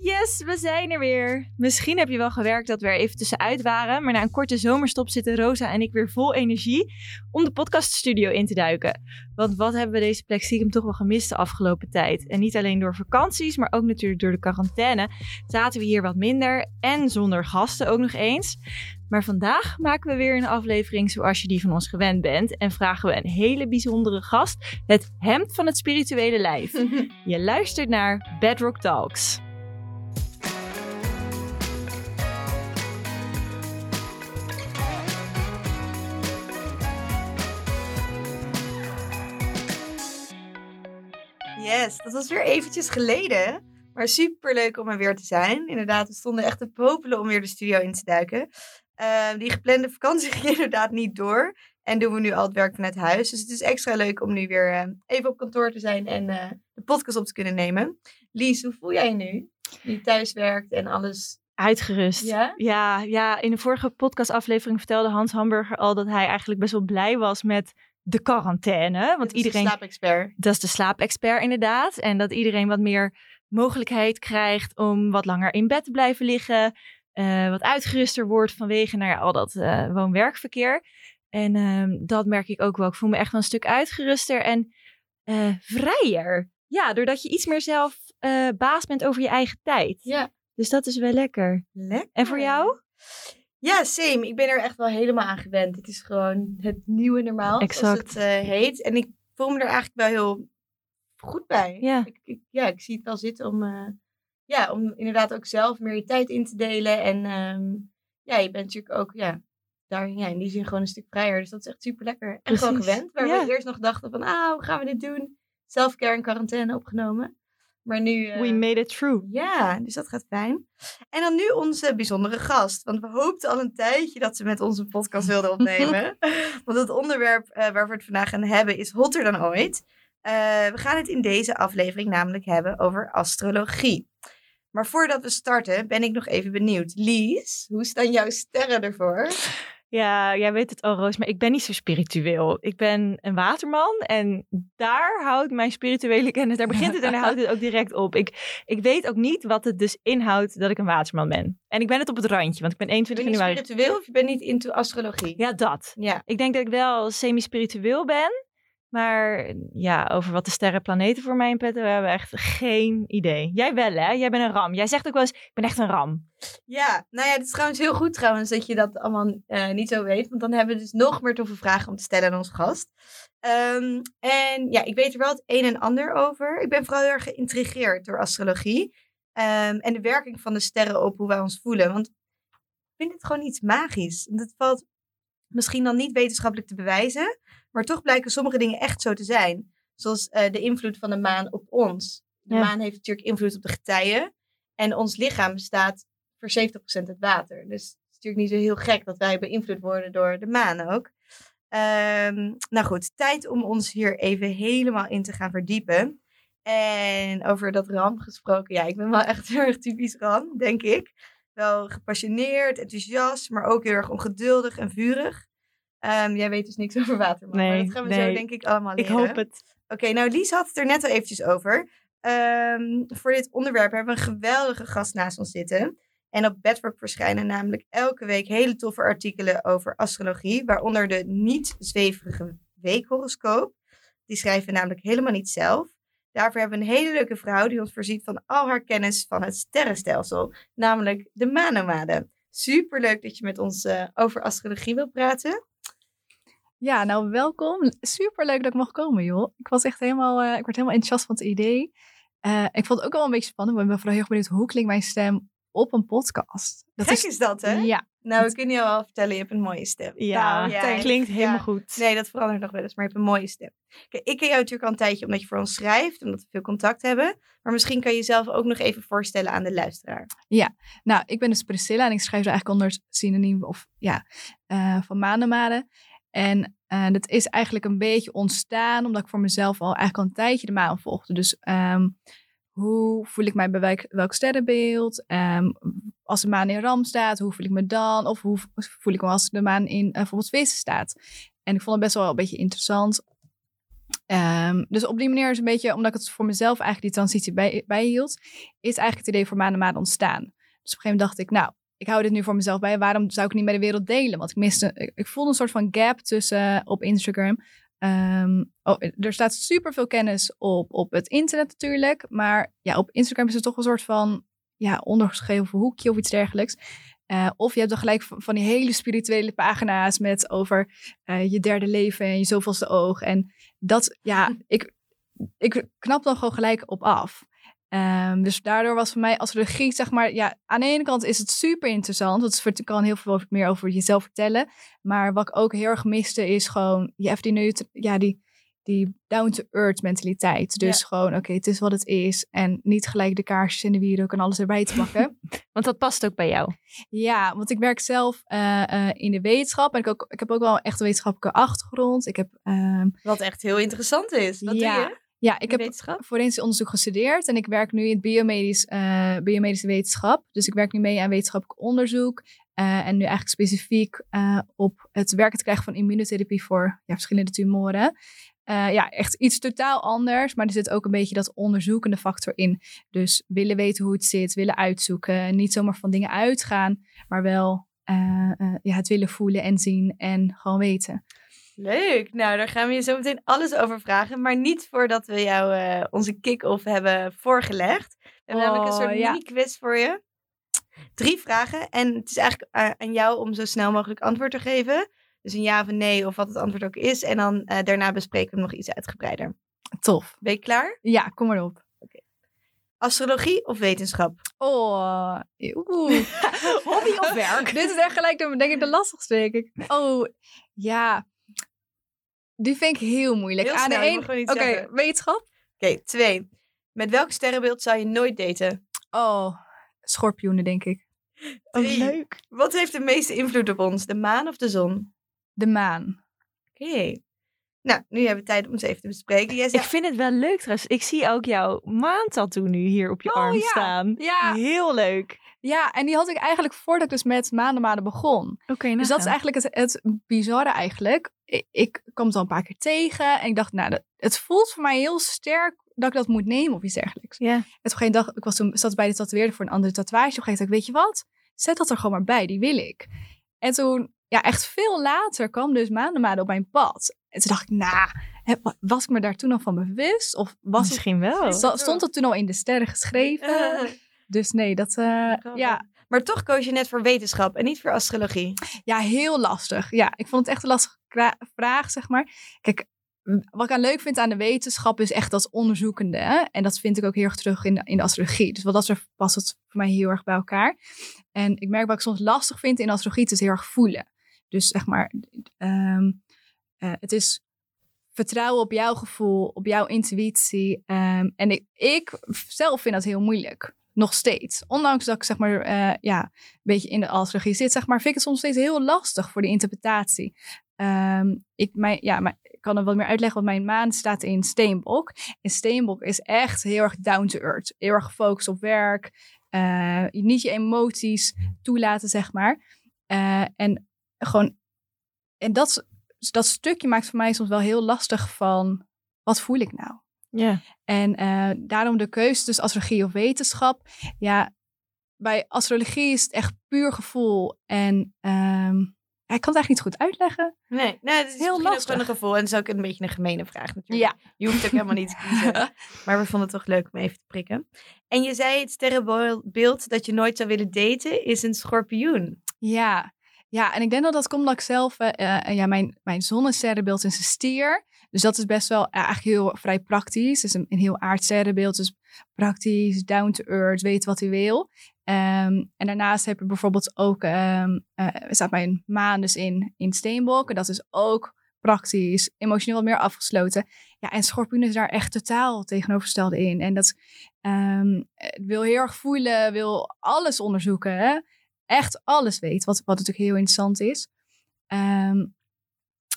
Yes, we zijn er weer. Misschien heb je wel gewerkt dat we er even tussenuit waren, maar na een korte zomerstop zitten Rosa en ik weer vol energie om de podcaststudio in te duiken. Want wat hebben we deze plek stiekem toch wel gemist de afgelopen tijd? En niet alleen door vakanties, maar ook natuurlijk door de quarantaine zaten we hier wat minder en zonder gasten ook nog eens. Maar vandaag maken we weer een aflevering zoals je die van ons gewend bent en vragen we een hele bijzondere gast het hemd van het spirituele lijf. Je luistert naar Bedrock Talks. Yes, dat was weer eventjes geleden. Maar super leuk om er weer te zijn. Inderdaad, we stonden echt te popelen om weer de studio in te duiken. Uh, die geplande vakantie ging inderdaad niet door. En doen we nu al het werk vanuit huis. Dus het is extra leuk om nu weer uh, even op kantoor te zijn en uh, de podcast op te kunnen nemen. Lies, hoe voel jij je nu? Die thuis werkt en alles Uitgerust. Ja? ja? Ja, in de vorige podcastaflevering vertelde Hans Hamburger al dat hij eigenlijk best wel blij was met de quarantaine. Want Dat iedereen. de slaapexpert. Dat is de slaapexpert inderdaad. En dat iedereen wat meer mogelijkheid krijgt om wat langer in bed te blijven liggen. eh, wat uitgeruster wordt vanwege nou ja, al dat eh, woon-werkverkeer. En ehm, dat merk ik ook wel. Ik voel me echt wel een stuk uitgeruster en eh, vrijer. Ja, doordat je iets meer zelf baas bent over je eigen tijd. Ja, Dus dat is wel lekker. lekker. En voor jou? Ja, same. Ik ben er echt wel helemaal aan gewend. Het is gewoon het nieuwe normaal, Exact. zoals het eh, heet. En ik voel me er eigenlijk wel heel goed bij. Ja. Ik, ik- ja, ik zie het wel zitten om, eh, ja, om inderdaad ook zelf meer je tijd in te delen. En ehm, ja, je bent natuurlijk ook ja, daar ja, in die zin gewoon een stuk vrijer. Dus dat is echt super lekker. En gewoon gewend. Waar Ja. we eerst nog dachten van, ah, hoe gaan we dit doen? Selfcare en quarantaine opgenomen. Maar nu... eh, We made it through. ja, dus dat gaat fijn. En dan nu onze bijzondere gast. Want we hoopten al een tijdje dat ze met ons een podcast wilde opnemen. want het onderwerp eh, waar we het vandaag gaan hebben is hotter dan ooit. Eh, we gaan het in deze aflevering namelijk hebben over astrologie. Maar voordat we starten ben ik nog even benieuwd. Lies, hoe staan jouw sterren ervoor? Ja, jij weet het al, Roos, maar ik ben niet zo spiritueel. Ik ben een waterman en daar houdt mijn spirituele kennis, daar begint het en daar houdt het ook direct op. Ik, ik weet ook niet wat het dus inhoudt dat ik een waterman ben. En ik ben het op het randje, want ik ben Ben 21 je niet januari. spiritueel of je bent niet into astrologie? Ja, dat. Ja. Ik denk dat ik wel semi-spiritueel ben. Maar ja, over wat de sterrenplaneten voor mij in petto hebben, echt geen idee. Jij wel, hè? Jij bent een ram. Jij zegt ook wel eens, ik ben echt een ram. Ja, nou ja, het is trouwens heel goed trouwens dat je dat allemaal eh, niet zo weet. Want dan hebben we dus nog meer toffe vragen om te stellen aan onze gast. Ehm, en ja, ik weet er wel het een en ander over. Ik ben vooral heel erg geïntrigeerd door astrologie. ehm, en de werking van de sterren op hoe wij ons voelen. Want ik vind het gewoon iets magisch. Het valt misschien dan niet wetenschappelijk te bewijzen. Maar toch blijken sommige dingen echt zo te zijn. Zoals eh, de invloed van de maan op ons. De Ja. maan heeft natuurlijk invloed op de getijden. En ons lichaam bestaat voor 70% uit water. Dus het is natuurlijk niet zo heel gek dat wij beïnvloed worden door de maan ook. Ehm, nou goed, tijd om ons hier even helemaal in te gaan verdiepen. En over dat ram gesproken, ja, ik ben wel echt heel erg typisch ram, denk ik. Wel gepassioneerd, enthousiast, maar ook heel erg ongeduldig en vurig. Ehm, jij weet dus niks over waterman, maar Nee, dat gaan we nee. zo denk ik allemaal Ik leren. hoop het. Oké, nou Lies had het er net al eventjes over. Ehm, voor dit onderwerp hebben we een geweldige gast naast ons zitten. En op Bedrock verschijnen namelijk elke week hele toffe artikelen over astrologie. Waaronder de niet-zweverige weekhoroscoop. Die schrijven we namelijk helemaal niet zelf. Daarvoor hebben we een hele leuke vrouw die ons voorziet van al haar kennis van het sterrenstelsel. Namelijk de manomade. Superleuk dat je met ons eh, over astrologie wilt praten. Ja, nou welkom. Superleuk dat ik mocht komen, joh. Ik was echt helemaal, eh, ik werd helemaal enthousiast van het idee. Eh, ik vond het ook wel een beetje spannend, want ik ben vooral heel erg benieuwd hoe klinkt mijn stem op een podcast. Gek is, dat, hè? Ja, Nou, we kunnen jou wel vertellen, je hebt een mooie stem. Ja, Nou, ja, het klinkt helemaal ja. goed. Nee, dat verandert nog wel eens, maar je hebt een mooie stem. Kijk, ik ken jou natuurlijk al een tijdje omdat je voor ons schrijft, omdat we veel contact hebben. Maar misschien kan je jezelf ook nog even voorstellen aan de luisteraar. nou, ik ben dus Priscilla en ik schrijf er eigenlijk onder synoniem of ja, eh, van maandenmaden. En eh, dat is eigenlijk een beetje ontstaan omdat ik voor mezelf al eigenlijk al een tijdje de maan volgde. Dus ehm, hoe voel ik mij bij welk, sterrenbeeld? Ehm, als de maan in ram staat, hoe voel ik me dan? Of hoe voel ik me als de maan in eh, bijvoorbeeld vissen staat? En ik vond het best wel een beetje interessant. Ehm, dus op die manier is een beetje, omdat ik het voor mezelf eigenlijk die transitie bij, bijhield, is eigenlijk het idee voor Maanden Maanden ontstaan. Dus op een gegeven moment dacht ik, nou, ik hou dit nu voor mezelf bij. Waarom zou ik niet met de wereld delen? Want ik miste, ik, ik voelde een soort van gap tussen eh, op Instagram. Ehm, oh, er staat superveel kennis op, op het internet natuurlijk. Maar ja, op Instagram is het toch een soort van ja, ondergeschreven hoekje of iets dergelijks. Eh, of je hebt dan gelijk van, van die hele spirituele pagina's met over eh, je derde leven en je zoveelste oog. En dat, ja, ik, ik knap dan gewoon gelijk op af. Ehm, dus daardoor was voor mij als regie, zeg maar, ja, aan de ene kant is het super interessant. Want het kan heel veel meer over jezelf vertellen. Maar wat ik ook heel erg miste is gewoon, je hebt die, nu, ja, die, die down-to-earth mentaliteit. Dus gewoon, oké, het is wat het is. En niet gelijk de kaarsjes en de wierook en alles erbij te pakken. want dat past ook bij jou. Ja, want ik werk zelf uh, in de wetenschap. En ik, ook, ik heb ook wel echt een wetenschappelijke achtergrond. Ik heb, um, wat echt heel interessant is. Wat ja, doe je? Ja, ik heb forensisch onderzoek gestudeerd en ik werk nu in biomedisch, uh, biomedische wetenschap. Dus ik werk nu mee aan wetenschappelijk onderzoek. Uh, en nu eigenlijk specifiek uh, op het werken te krijgen van immunotherapie voor ja, verschillende tumoren. ja, echt iets totaal anders, maar er zit ook een beetje dat onderzoekende factor in. Dus willen weten hoe het zit, willen uitzoeken. Niet zomaar van dingen uitgaan, maar wel ja, het willen voelen en zien en gewoon weten. Leuk. Nou, daar gaan we je zo meteen alles over vragen. Maar niet voordat we jou uh, onze kick-off hebben voorgelegd. We hebben oh, namelijk een soort ja. mini-quiz voor je. Drie vragen. En het is eigenlijk uh, aan jou om zo snel mogelijk antwoord te geven. Dus een ja of een nee, of wat het antwoord ook is. En dan uh, daarna bespreken we nog iets uitgebreider. Tof. Ben je klaar? Ja, kom maar op. Okay. Astrologie of wetenschap? Oh, oeh. hobby of werk? Dit is echt gelijk, denk ik, de lastigste, denk ik. Oh, ja. Die vind ik heel moeilijk. Heel Aan de een... Oké, okay, wetenschap. Oké, okay, twee. Met welk sterrenbeeld zou je nooit daten? Oh, schorpioenen, denk ik. Oh, leuk. Wat heeft de meeste invloed op ons? De maan of de zon? De maan. Oké. Okay. Nou, nu hebben we tijd om het even te bespreken. Jij Ik vind het wel leuk trouwens. Ik zie ook jouw maantattoo nu hier op je oh, arm ja. staan. Ja. Heel leuk. Ja, en die had ik eigenlijk voordat ik dus met maanden maanden begon. Oké, okay, Dus dat is eigenlijk het, het bizarre eigenlijk. Ik, ik kwam het al een paar keer tegen en ik dacht, nou, dat, het voelt voor mij heel sterk dat ik dat moet nemen of iets dergelijks. Ja. En op een dag, ik was toen, zat bij de tatoeëerder voor een andere tatoeage. Op een gegeven moment weet je wat? Zet dat er gewoon maar bij, die wil ik. En toen, ja, echt veel later kwam dus maanden maanden op mijn pad. En toen dacht ik, nou, was ik me daar toen al van bewust? Of was Misschien het, wel. Stond dat toen al in de sterren geschreven? Uh. Dus nee, dat, uh, ja. Maar toch koos je net voor wetenschap en niet voor astrologie. Ja, heel lastig. Ja, ik vond het echt een lastige vraag, zeg maar. Kijk, wat ik aan leuk vind aan de wetenschap is echt dat onderzoekende. Hè? En dat vind ik ook heel erg terug in de, in de astrologie. Dus wat dat er past het voor mij heel erg bij elkaar. En ik merk wat ik soms lastig vind in astrologie, het is heel erg voelen. Dus zeg maar, um, uh, het is vertrouwen op jouw gevoel, op jouw intuïtie. Um, en ik, ik zelf vind dat heel moeilijk. Nog steeds. Ondanks dat ik zeg maar uh, ja, een beetje in de astrologie zit, zeg maar, vind ik het soms steeds heel lastig voor de interpretatie. Um, ik, ja, maar ik kan er wat meer uitleggen, want mijn maan staat in Steenbok. En Steenbok is echt heel erg down to earth. Heel erg gefocust op werk. Uh, niet je emoties toelaten, zeg maar. En gewoon, en dat, dat stukje maakt voor mij soms wel heel lastig van, wat voel ik nou? Ja. En uh, daarom de keuze tussen astrologie of wetenschap. Ja, bij astrologie is het echt puur gevoel. En um, ik kan het eigenlijk niet goed uitleggen. Nee, nee het is heel lastig. Ook een gevoel. En het is ook een beetje een gemene vraag natuurlijk. Ja. Je hoeft ook helemaal niet te kiezen. maar we vonden het toch leuk om even te prikken. En je zei het sterrenbeeld dat je nooit zou willen daten is een schorpioen. Ja, ja, en ik denk dat dat komt omdat ik zelf, uh, uh, ja, mijn, mijn is een stier. Dus dat is best wel uh, eigenlijk heel vrij praktisch. Is een, een heel aardsterrenbeeld, dus praktisch, down to earth, weet wat hij wil. Um, en daarnaast heb ik bijvoorbeeld ook, um, staat mijn maan dus in, in Steenbok. En dat is ook praktisch, emotioneel wat meer afgesloten. Ja, en Schorpioen is daar echt totaal tegenovergestelde in. En dat um, wil heel erg voelen, wil alles onderzoeken. Hè? Echt alles weet, wat, wat natuurlijk heel interessant is. Um,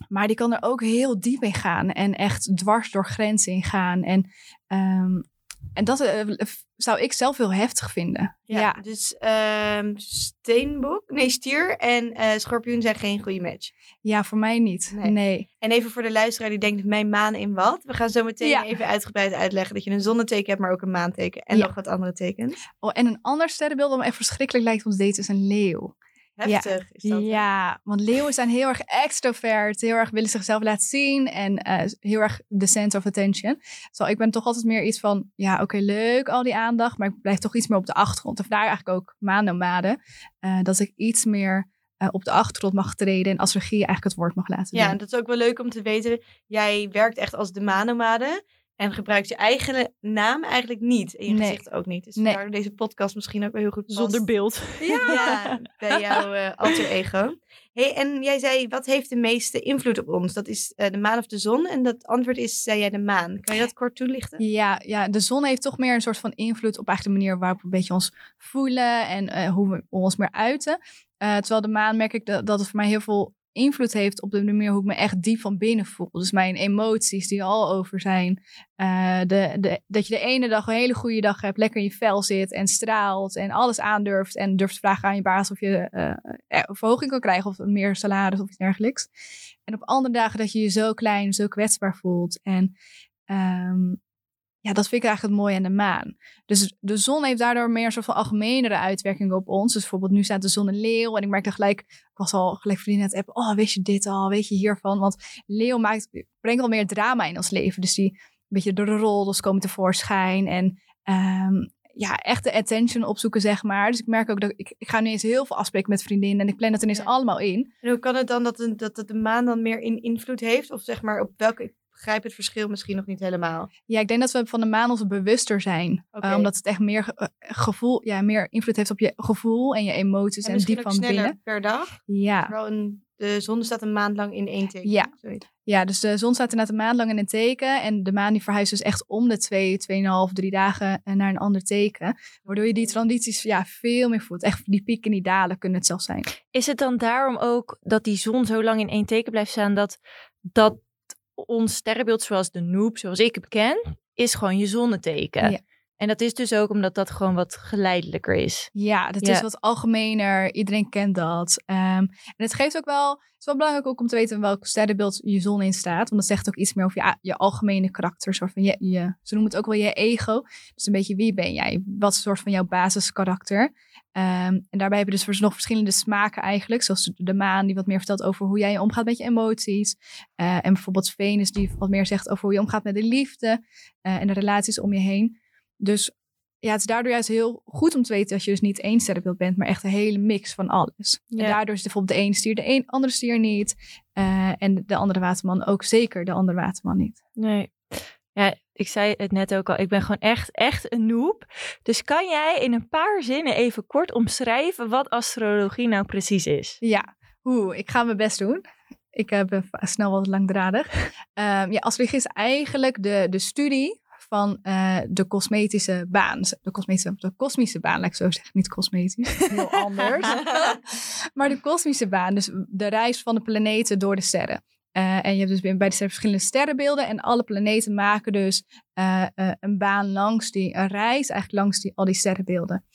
maar die kan er ook heel diep in gaan en echt dwars door grenzen in gaan. En um, En dat eh, zou ik zelf heel heftig vinden. Ja, Ja, dus ehm, steenbok, nee stier en eh, schorpioen zijn geen goede match. ja voor mij niet. Nee. Nee. En even voor de luisteraar die denkt, mijn maan in wat? We gaan zo meteen Ja. even uitgebreid uitleggen dat je een zonneteken hebt, maar ook een maanteken. En Ja. nog wat andere tekens. Oh, en een ander sterrenbeeld dat me echt verschrikkelijk lijkt om te daten is een leeuw. Heftig is dat. Ja, want leeuwen zijn heel erg extrovert, heel erg willen zichzelf laten zien en eh, heel erg the center of attention. Zo, ik ben toch altijd meer iets van, ja, oké, leuk al die aandacht, maar ik blijf toch iets meer op de achtergrond. En vandaar eigenlijk ook maannomade, eh dat ik iets meer eh, op de achtergrond mag treden en astrologie eigenlijk het woord mag laten Ja, doen. en dat is ook wel leuk om te weten. Jij werkt echt als de manomade. En gebruikt je eigen naam eigenlijk niet. En je Nee. gezicht ook niet. Dus Nee. daardoor deze podcast misschien ook wel heel goed past. Zonder beeld. Ja, bij jouw eh, alter ego. Hey, en jij zei, wat heeft de meeste invloed op ons? Dat is eh, de maan of de zon? En dat antwoord is, zei jij, de maan. Kan je dat kort toelichten? Ja, ja, de zon heeft toch meer een soort van invloed op eigenlijk de manier waarop we een beetje ons voelen en eh, hoe we ons meer uiten. Terwijl de maan merk ik dat, dat het voor mij heel veel invloed heeft op de manier hoe ik me echt diep van binnen voel. Dus mijn emoties die al over zijn. Eh, de, de, dat je de ene dag een hele goede dag hebt, lekker in je vel zit en straalt en alles aandurft en durft te vragen aan je baas of je een verhoging kan krijgen of meer salaris of iets dergelijks. En op andere dagen dat je je zo klein, zo kwetsbaar voelt en ehm, ja, dat vind ik eigenlijk het mooie aan de maan. Dus de zon heeft daardoor meer soort van algemenere uitwerking op ons. Dus bijvoorbeeld nu staat de zon in leeuw. En ik merkte gelijk, ik was al gelijk vriendin het app. Oh, weet je dit al? Weet je hiervan? Want leeuw maakt, brengt al meer drama in ons leven. Dus die, een beetje door de roddels komen tevoorschijn. En ehm, ja, echt de attention opzoeken, zeg maar. Dus ik merk ook dat ik, ik ga nu eens heel veel afspreken met vriendinnen. En ik plan het ineens Ja. allemaal in. En hoe kan het dan dat, een, dat, dat de maan dan meer in invloed heeft? Of zeg maar, op welke... Ik begrijp het verschil misschien nog niet helemaal. Ja, ik denk dat we van de maan ons bewuster zijn. Uh, omdat het echt meer eh, gevoel, ja, meer invloed heeft op je gevoel en je emoties En en, diep van sneller binnen. per dag. Ja. Terwijl een, de zon staat een maand lang in één teken. Ja. Ja, dus de zon staat inderdaad een maand lang in een teken. En de maan die verhuist dus echt om de twee, tweeënhalf, drie dagen eh, naar een ander teken. Waardoor je die transities ja, veel meer voelt. Echt die pieken en die dalen kunnen het zelfs zijn. Is het dan daarom ook dat die zon zo lang in één teken blijft staan, dat, dat ons sterrenbeeld zoals de Noob, zoals ik het ken, is gewoon je zonneteken? Ja. En dat is dus ook omdat dat gewoon wat geleidelijker is. Ja, dat Ja. is wat algemener. Iedereen kent dat. Ehm, en het geeft ook wel... Het is wel belangrijk ook om te weten welk sterrenbeeld je zon in staat. Want dat zegt ook iets meer over je, je algemene karakter. Soort van je, je, ze noemen het ook wel je ego. Dus een beetje wie ben jij? Wat is een soort van jouw basiskarakter? Ehm, en daarbij hebben we dus nog verschillende smaken eigenlijk. Zoals de maan die wat meer vertelt over hoe jij omgaat met je emoties. Eh, en bijvoorbeeld Venus die wat meer zegt over hoe je omgaat met de liefde. eh, en de relaties om je heen. Dus ja, het is daardoor juist heel goed om te weten dat je dus niet één sterrenbeeld bent, maar echt een hele mix van alles. Ja. En daardoor is bijvoorbeeld de ene stier de een, andere stier niet. Eh, en de andere waterman ook zeker de andere waterman niet. Nee. Ja, ik zei het net ook al. Ik ben gewoon echt, echt een noob. Dus kan jij in een paar zinnen even kort omschrijven wat astrologie nou precies is? Ja, oeh, ik ga mijn best doen. Ik eh, ben va- snel wat langdradig. Ehm ja, astrologie is eigenlijk de, de studie van eh, de cosmetische baan. De cosmetische, de kosmische baan, laat ik zo zeggen. Niet cosmetisch, heel anders. maar de kosmische baan, dus de reis van de planeten door de sterren. Eh, en je hebt dus bij de sterren verschillende sterrenbeelden. En alle planeten maken dus eh, een baan langs die, een reis eigenlijk langs die, al die sterrenbeelden.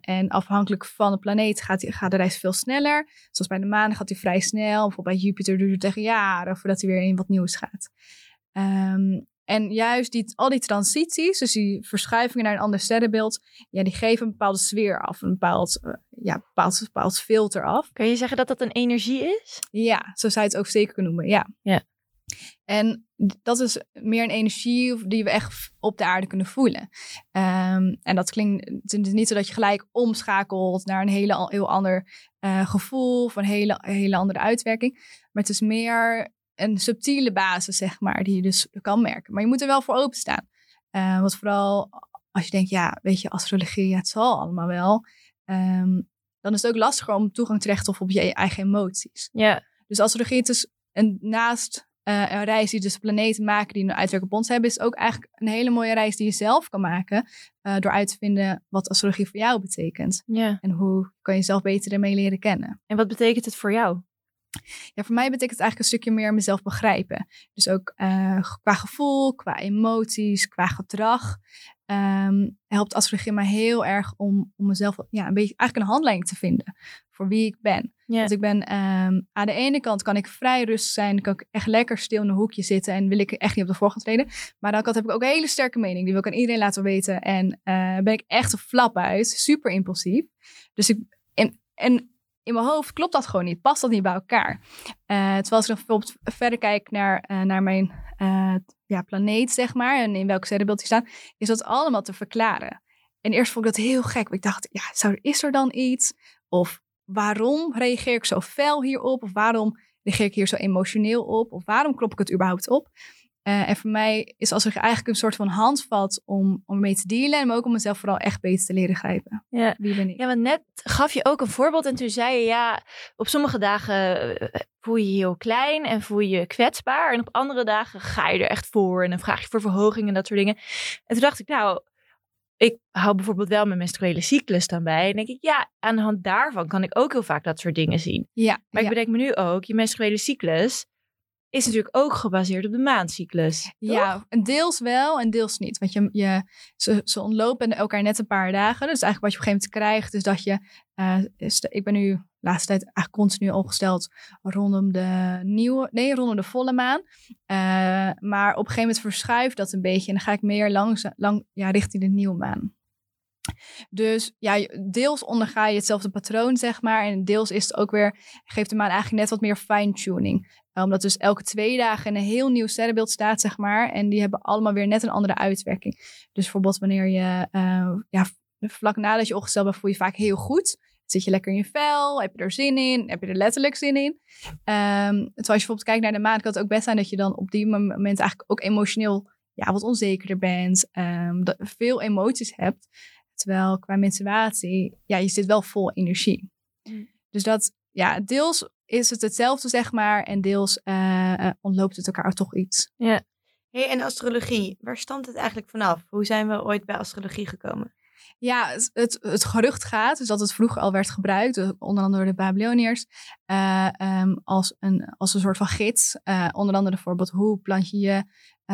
En afhankelijk van de planeet gaat, die, gaat de reis veel sneller. Zoals bij de maan gaat hij vrij snel. Bijvoorbeeld bij Jupiter duurt het tegen jaren voordat hij weer in wat nieuws gaat. Ehm, en juist die, al die transities, dus die verschuivingen naar een ander sterrenbeeld, ja, die geven een bepaalde sfeer af, een bepaald, eh, ja, bepaald, bepaald filter af. Kan je zeggen dat dat een energie is? Ja, zo zou je het ook zeker kunnen noemen, ja. Ja. En dat is meer een energie die we echt op de aarde kunnen voelen. Ehm, en dat klinkt het is niet zo dat je gelijk omschakelt naar een hele, heel ander eh, gevoel of een hele, hele andere uitwerking. Maar het is meer een subtiele basis, zeg maar, die je dus kan merken. Maar je moet er wel voor openstaan. Eh want vooral als je denkt, ja, weet je, astrologie, ja, het zal allemaal wel. Ehm, dan is het ook lastiger om toegang te rechten op je eigen emoties. Ja. Dus astrologie, het is een, naast eh, een reis die dus planeten maken die een uitwerking op ons hebben, is ook eigenlijk een hele mooie reis die je zelf kan maken. eh, door uit te vinden wat astrologie voor jou betekent. ja. En hoe kan je jezelf beter ermee leren kennen. En wat betekent het voor jou? Ja, voor mij betekent het eigenlijk een stukje meer mezelf begrijpen. Dus ook eh, qua gevoel, qua emoties, qua gedrag. ehm, helpt astrologie mij heel erg om, om mezelf ja, een beetje eigenlijk een handleiding te vinden voor wie ik ben. Ja. Want ik ben ehm, aan de ene kant kan ik vrij rustig zijn, kan ik echt lekker stil in een hoekje zitten en wil ik echt niet op de voorgrond treden. Maar aan de andere kant heb ik ook een hele sterke mening, die wil ik aan iedereen laten weten. En eh, ben ik echt een flap uit, super impulsief. Dus ik, en, en in mijn hoofd klopt dat gewoon niet, past dat niet bij elkaar. Eh, terwijl als ik dan bijvoorbeeld verder kijk naar, eh, naar mijn eh, ja, planeet, zeg maar, en in welk sterrenbeeld die staan, is dat allemaal te verklaren. En eerst vond ik dat heel gek. Ik dacht, ja, zou, is er dan iets? Of waarom reageer ik zo fel hierop? Of waarom reageer ik hier zo emotioneel op? Of waarom klop ik het überhaupt op? Eh, en voor mij is als er eigenlijk een soort van handvat om, om mee te dealen. En ook om mezelf vooral echt beter te leren grijpen. Ja. Wie ben ik? Ja, want net gaf je ook een voorbeeld en toen zei je ja, op sommige dagen eh, voel je je heel klein en voel je je kwetsbaar. En op andere dagen ga je er echt voor en dan vraag je voor verhoging en dat soort dingen. En toen dacht ik, nou, ik hou bijvoorbeeld wel mijn menstruele cyclus dan bij. En denk ik, ja, aan de hand daarvan kan ik ook heel vaak dat soort dingen zien. Ja, Maar ja. ik bedenk me nu ook, je menstruele cyclus is natuurlijk ook gebaseerd op de maandcyclus. toch? Ja, en deels wel en deels niet. Want je, je, ze, ze ontlopen elkaar net een paar dagen. Dus eigenlijk wat je op een gegeven moment krijgt, is dat je... eh, is de- ik ben nu de laatste tijd eigenlijk continu opgesteld rondom de nieuwe... Nee, rondom de volle maan. Eh, maar op een gegeven moment verschuift dat een beetje. En dan ga ik meer langza- lang, ja, richting de nieuwe maan. Dus ja, deels onderga je hetzelfde patroon, zeg maar. En deels is het ook weer, geeft de maan eigenlijk net wat meer fine-tuning. Uh, omdat dus elke twee dagen een heel nieuw sterrenbeeld staat, zeg maar. En die hebben allemaal weer net een andere uitwerking. Dus bijvoorbeeld wanneer je, uh, ja, vlak nadat je opgesteld bent, voel je vaak heel goed. Zit je lekker in je vel? Heb je er zin in? Heb je er letterlijk zin in? Um, als je bijvoorbeeld kijkt naar de maan, kan het ook best zijn dat je dan op die moment eigenlijk ook emotioneel ja, wat onzekerder bent. Um, dat, veel emoties hebt. Terwijl qua menstruatie, ja, je zit wel vol energie. Mm. Dus dat, ja, deels is het hetzelfde, zeg maar. En deels uh, ontloopt het elkaar toch iets. Ja. Hey, en astrologie, waar stamt het eigenlijk vanaf? Hoe zijn we ooit bij astrologie gekomen? Ja, het, het, het, gerucht gaat dus dat het vroeger al werd gebruikt, dus onder andere door de Babyloniërs, uh, um, als, een, als een soort van gids. Uh, onder andere bijvoorbeeld hoe plant je je,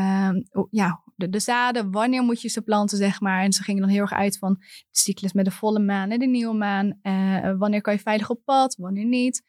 um, ja, de, de, zaden, wanneer moet je ze planten, zeg maar. En ze gingen dan heel erg uit van de cyclus met de volle maan en de nieuwe maan. Uh, wanneer kan je veilig op pad, wanneer niet.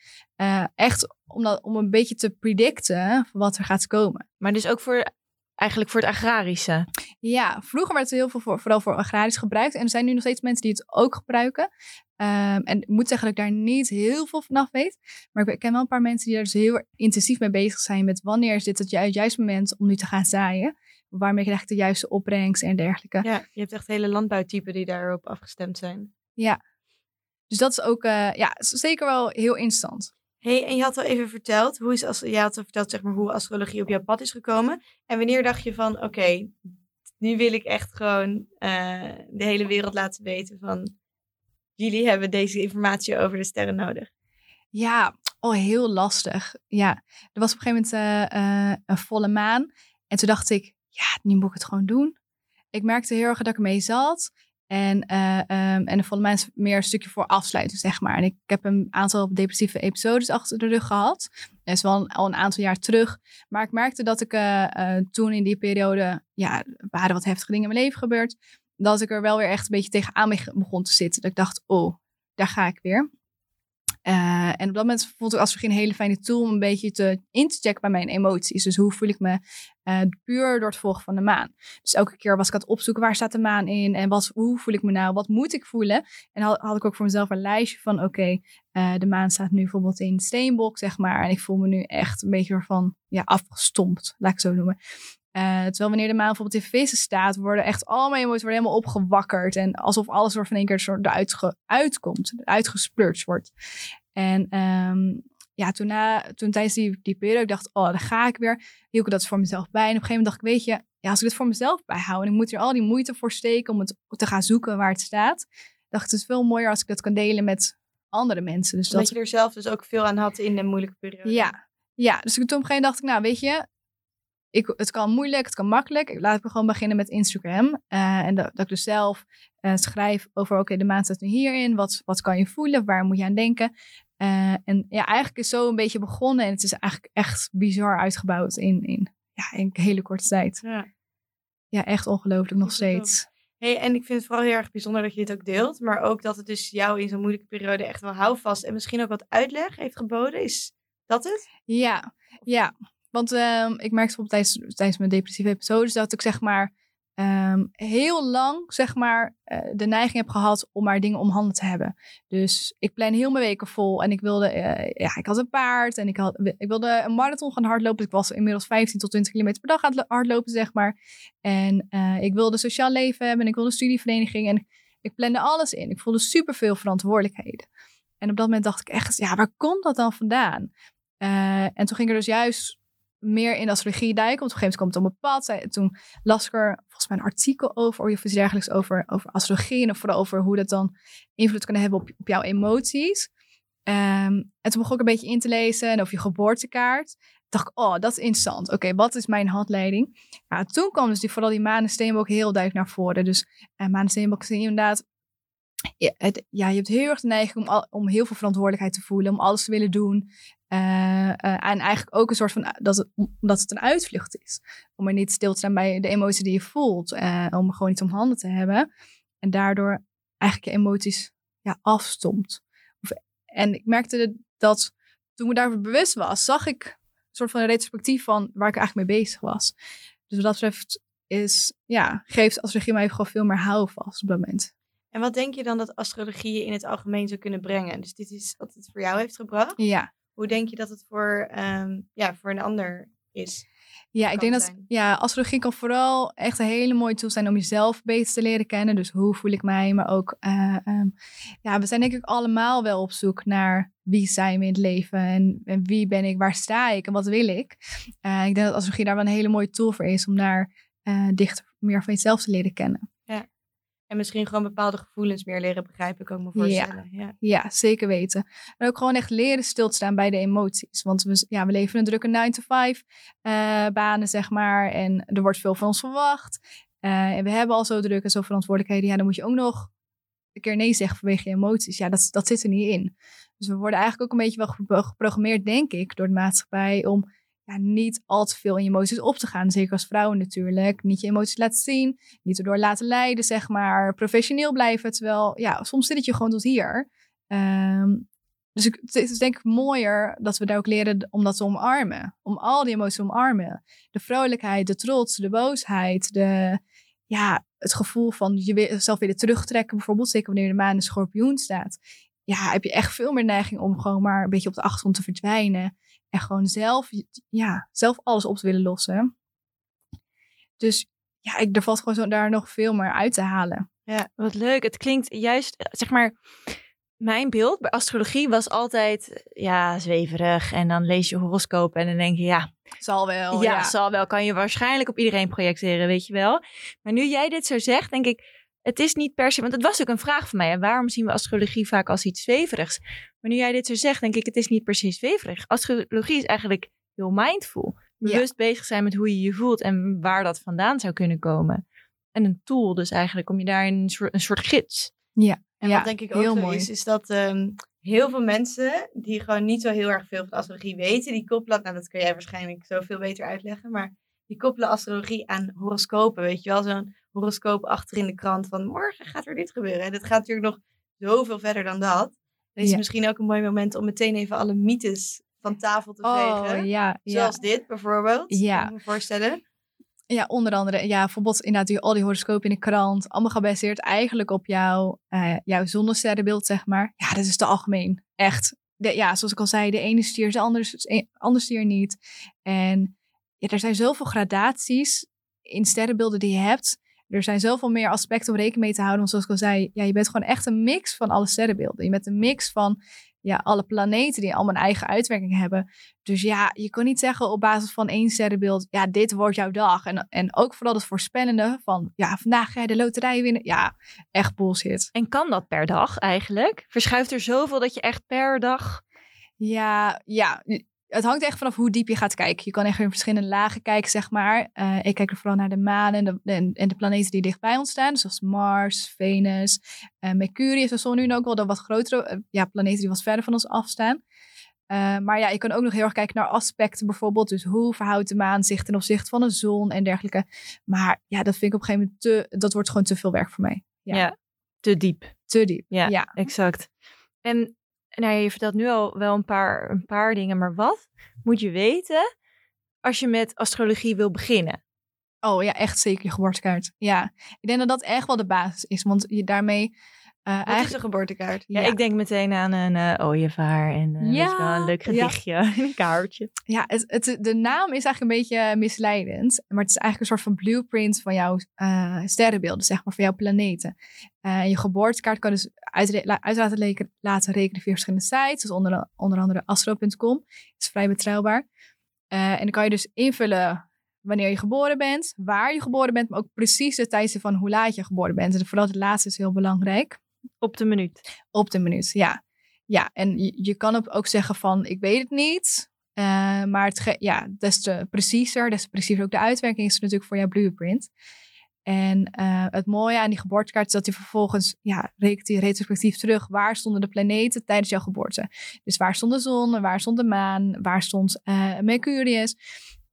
echt om, dat, om een beetje te predicten wat er gaat komen. Maar dus ook voor eigenlijk voor het agrarische. Ja, vroeger werd het heel veel voor, vooral voor agrarisch gebruikt. En er zijn nu nog steeds mensen die het ook gebruiken. Um, en ik moet zeggen dat ik daar niet heel veel vanaf weet. Maar ik ken wel een paar mensen die daar dus heel intensief mee bezig zijn. Met wanneer is dit het ju juiste moment om nu te gaan zaaien. Waarmee krijg je de juiste opbrengst en dergelijke. Ja, je hebt echt hele landbouwtypen die daarop afgestemd zijn. Ja, dus dat is ook uh, ja, zeker wel heel instant. hey, en je had al even verteld, hoe is als, je had al verteld zeg maar, hoe astrologie op jouw pad is gekomen. En wanneer dacht je van, oké, okay, nu wil ik echt gewoon uh, de hele wereld laten weten van, jullie hebben deze informatie over de sterren nodig. Ja, oh, heel lastig. Ja, er was op een gegeven moment uh, een volle maan. En toen dacht ik, ja, nu moet ik het gewoon doen. Ik merkte heel erg dat ik ermee zat. En, uh, um, en volle maan is meer een stukje voor afsluiten, zeg maar. En ik heb een aantal depressieve episodes achter de rug gehad. Dat is wel al een aantal jaar terug. Maar ik merkte dat ik uh, uh, toen in die periode... Ja, er waren wat heftige dingen in mijn leven gebeurd. Dat ik er wel weer echt een beetje tegenaan begon te zitten. Dat ik dacht, oh, daar ga ik weer. Uh, en op dat moment vond ik als een hele fijne tool om een beetje te in te checken bij mijn emoties. Dus hoe voel ik me uh, puur door het volgen van de maan. Dus elke keer was ik aan het opzoeken waar staat de maan in en wat, hoe voel ik me nou, wat moet ik voelen. En had, had ik ook voor mezelf een lijstje van oké, uh, de maan staat nu bijvoorbeeld in steenbok zeg maar. En ik voel me nu echt een beetje van ja, afgestompt, laat ik het zo noemen. Uh, terwijl wanneer de maan bijvoorbeeld in vissen staat, worden echt al mijn emoties worden helemaal opgewakkerd. En alsof alles er van één keer soort eruit uitkomt, uitgesplurged wordt. En um, ja, toen, na, toen tijdens die, die periode, ik dacht, oh, daar ga ik weer. Hield ik dat voor mezelf bij. En op een gegeven moment dacht ik, weet je, ja, als ik dit voor mezelf bijhoud en ik moet er al die moeite voor steken om het te gaan zoeken waar het staat, dacht ik, het is veel mooier als ik dat kan delen met andere mensen. Dus dat, dat je er zelf dus ook veel aan had in een moeilijke periode. Ja, ja dus toen op een gegeven moment dacht ik, nou, weet je, ik, het kan moeilijk, het kan makkelijk. Laat ik gewoon beginnen met Instagram. Uh, en dat, dat, ik dus zelf uh, schrijf over, oké, okay, de maand staat nu hierin. Wat, wat kan je voelen? Waar moet je aan denken? Uh, en ja, eigenlijk is zo een beetje begonnen. En het is eigenlijk echt bizar uitgebouwd in, in, ja, in een hele korte tijd. Ja, ja echt ongelooflijk nog steeds. Hey, en ik vind het vooral heel erg bijzonder dat je dit ook deelt. Maar ook dat het dus jou in zo'n moeilijke periode echt wel houvast en misschien ook wat uitleg heeft geboden. Is dat het? Ja, ja. Want ehm, ik merkte bijvoorbeeld tijdens, tijdens mijn depressieve episodes dat ik zeg maar ehm, heel lang zeg maar eh, de neiging heb gehad om maar dingen om handen te hebben. Dus ik plan heel mijn weken vol en ik wilde, eh, ja, ik had een paard en ik, had, ik wilde een marathon gaan hardlopen. Ik was inmiddels 15 tot 20 kilometer per dag aan het hardlopen, zeg maar. En eh, ik wilde sociaal leven hebben en ik wilde een studievereniging en ik plande alles in. Ik voelde superveel verantwoordelijkheden. En op dat moment dacht ik echt, ja, waar komt dat dan vandaan? en toen ging er dus juist meer in astrologie duiken. Want op een gegeven moment kwam het op mijn pad. Toen las ik er volgens mij een artikel over, of iets dergelijks over, over astrologie. En vooral over hoe dat dan invloed kan hebben op, op jouw emoties. Um, en toen begon ik een beetje in te lezen en over je geboortekaart. dacht ik, oh, dat is interessant. Oké, wat is mijn handleiding? Nou, toen kwam dus die, vooral die maan en steenbok heel duidelijk naar voren. Dus uh, maan en steenbok zijn inderdaad ja, je hebt heel erg de neiging om, om heel veel verantwoordelijkheid te voelen, om alles te willen doen. Uh, uh, en eigenlijk ook een soort van dat het, omdat het een uitvlucht is. Om er niet stil te staan bij de emotie die je voelt. Om gewoon iets om handen te hebben. En daardoor eigenlijk je emoties ja, afstomt. En ik merkte dat toen ik daarover bewust was, zag ik een soort van een retrospectief van waar ik eigenlijk mee bezig was. Dus wat dat betreft is, ja, geeft astrologie mij gewoon veel meer houvast op dat moment. En wat denk je dan dat astrologie je in het algemeen zou kunnen brengen? Dus dit is wat het voor jou heeft gebracht. Ja. Hoe denk je dat het voor, um, ja, voor een ander is? Ja, ik denk dat ja, astrologie kan vooral echt een hele mooie tool zijn om jezelf beter te leren kennen. Dus hoe voel ik mij, maar ook, uh, um, ja, we zijn denk ik allemaal wel op zoek naar wie zijn we in het leven en, en wie ben ik, waar sta ik en wat wil ik. Uh, ik denk dat astrologie daar wel een hele mooie tool voor is om daar uh, dichter meer van jezelf te leren kennen. En misschien gewoon bepaalde gevoelens meer leren begrijpen, kan ik me voorstellen. Ja, ja. ja zeker weten. En ook gewoon echt leren stil te staan bij de emoties. Want we, ja, we leven een drukke 9-to-5 uh, banen, zeg maar. En er wordt veel van ons verwacht. Uh, en we hebben al zo druk en zo verantwoordelijkheden. Ja, dan moet je ook nog een keer nee zeggen vanwege je emoties. Ja, dat, dat zit er niet in. Dus we worden eigenlijk ook een beetje wel geprogrammeerd, denk ik, door de maatschappij om niet al te veel in je emoties op te gaan. Zeker als vrouwen natuurlijk. Niet je emoties laten zien. Niet erdoor laten leiden, zeg maar. Professioneel blijven. Terwijl, ja, soms zit het je gewoon tot hier. Um, dus ik, het is denk ik mooier dat we daar ook leren om dat te omarmen. Om al die emoties te omarmen. De vrolijkheid, de trots, de boosheid, de, ja, het gevoel van jezelf willen terugtrekken. Bijvoorbeeld, zeker wanneer de maan in schorpioen staat. Ja, heb je echt veel meer neiging om gewoon maar een beetje op de achtergrond te verdwijnen. En gewoon zelf, ja, zelf alles op te willen lossen. Dus ja, ik, er valt gewoon zo, daar nog veel meer uit te halen. Ja, wat leuk. Het klinkt juist, eh, zeg maar, mijn beeld bij astrologie was altijd, ja, zweverig. En dan lees je horoscoop en dan denk je, ja. Zal wel. Ja, ja, zal wel. Kan je waarschijnlijk op iedereen projecteren, weet je wel. Maar nu jij dit zo zegt, denk ik, het is niet per se, want het was ook een vraag van mij. En waarom zien we astrologie vaak als iets zweverigs? Maar nu jij dit zo zegt, denk ik, het is niet se zweverig. Astrologie is eigenlijk heel mindful. Bewust bezig zijn met hoe je je voelt en waar dat vandaan zou kunnen komen. En een tool dus eigenlijk om je daar een soort, een soort gids. Ja. En ja, wat denk ik ook heel mooi is, is dat um, heel veel mensen die gewoon niet zo heel erg veel van astrologie weten, die koppelen, nou dat kun jij waarschijnlijk zoveel beter uitleggen, maar die koppelen astrologie aan horoscopen, weet je wel, zo'n horoscoop achter in de krant van morgen gaat er dit gebeuren. En dat gaat natuurlijk nog zoveel verder dan dat. Dan is misschien ook een mooi moment om meteen even alle mythes van tafel te oh, vegen. Ja, Zoals dit bijvoorbeeld. Ja. Kan ik me voorstellen. Ja, onder andere, ja, bijvoorbeeld inderdaad die, al die horoscopen in de krant. Allemaal gebaseerd eigenlijk op jouw, uh, jouw zonnesterrenbeeld, zeg maar. Ja, dat is te algemeen. Echt. De, ja, zoals ik al zei, de ene stier is de andere, andere stier niet. En ja, er zijn zoveel gradaties in sterrenbeelden die je hebt er zijn zoveel meer aspecten om rekening mee te houden. Want zoals ik al zei, ja, je bent gewoon echt een mix van alle sterrenbeelden. Je bent een mix van ja, alle planeten die allemaal een eigen uitwerking hebben. Dus ja, je kan niet zeggen op basis van één sterrenbeeld, ja, dit wordt jouw dag. En, en ook vooral het voorspellende van, ja, vandaag ga je de loterij winnen. Ja, echt bullshit. En kan dat per dag eigenlijk? Verschuift er zoveel dat je echt per dag... Ja, ja, het hangt echt vanaf hoe diep je gaat kijken. Je kan echt in verschillende lagen kijken, zeg maar. Uh, ik kijk er vooral naar de maan en de, en, de planeten die dichtbij ons staan. Zoals Mars, Venus, uh, Mercurius, de zon nu ook wel de wat grotere uh, ja, planeten die wat verder van ons afstaan. Maar ja, je kan ook nog heel erg kijken naar aspecten bijvoorbeeld. Dus hoe verhoudt de maan zich ten opzichte van de zon en dergelijke. Maar ja, dat vind ik op een gegeven moment te, dat wordt gewoon te veel werk voor mij. Ja, ja te diep. Te diep, ja, ja. exact. En nou, je vertelt nu al wel een paar, een paar dingen, maar wat moet je weten als je met astrologie wil beginnen? Oh ja, echt zeker je geboortekaart. Ja, ik denk dat dat echt wel de basis is, want je daarmee uh, Wat is een geboortekaart? Ja, ik denk meteen aan een uh, ooievaar en uh, ja, wel een leuk gedichtje ja. een kaartje. Ja, het, het, de naam is eigenlijk een beetje misleidend, maar het is eigenlijk een soort van blueprint van jouw sterrenbeelden, zeg maar, van jouw planeten. je geboortekaart kan dus uit, uit laten, laten rekenen via verschillende sites, dus onder, onder andere astro.com, is vrij betrouwbaar. en dan kan je dus invullen wanneer je geboren bent, waar je geboren bent, maar ook precies de tijd van hoe laat je geboren bent. En vooral het laatste is heel belangrijk. Op de minuut. Op de minuut, ja. Ja, en je, kan ook zeggen van, ik weet het niet. Uh, maar het ja, des te preciezer, des te preciezer ook de uitwerking is natuurlijk voor jouw blueprint. En uh, het mooie aan die geboortekaart is dat hij vervolgens, ja, rekent hij retrospectief terug. Waar stonden de planeten tijdens jouw geboorte? Dus waar stond de zon, waar stond de maan, waar stond uh, Mercurius?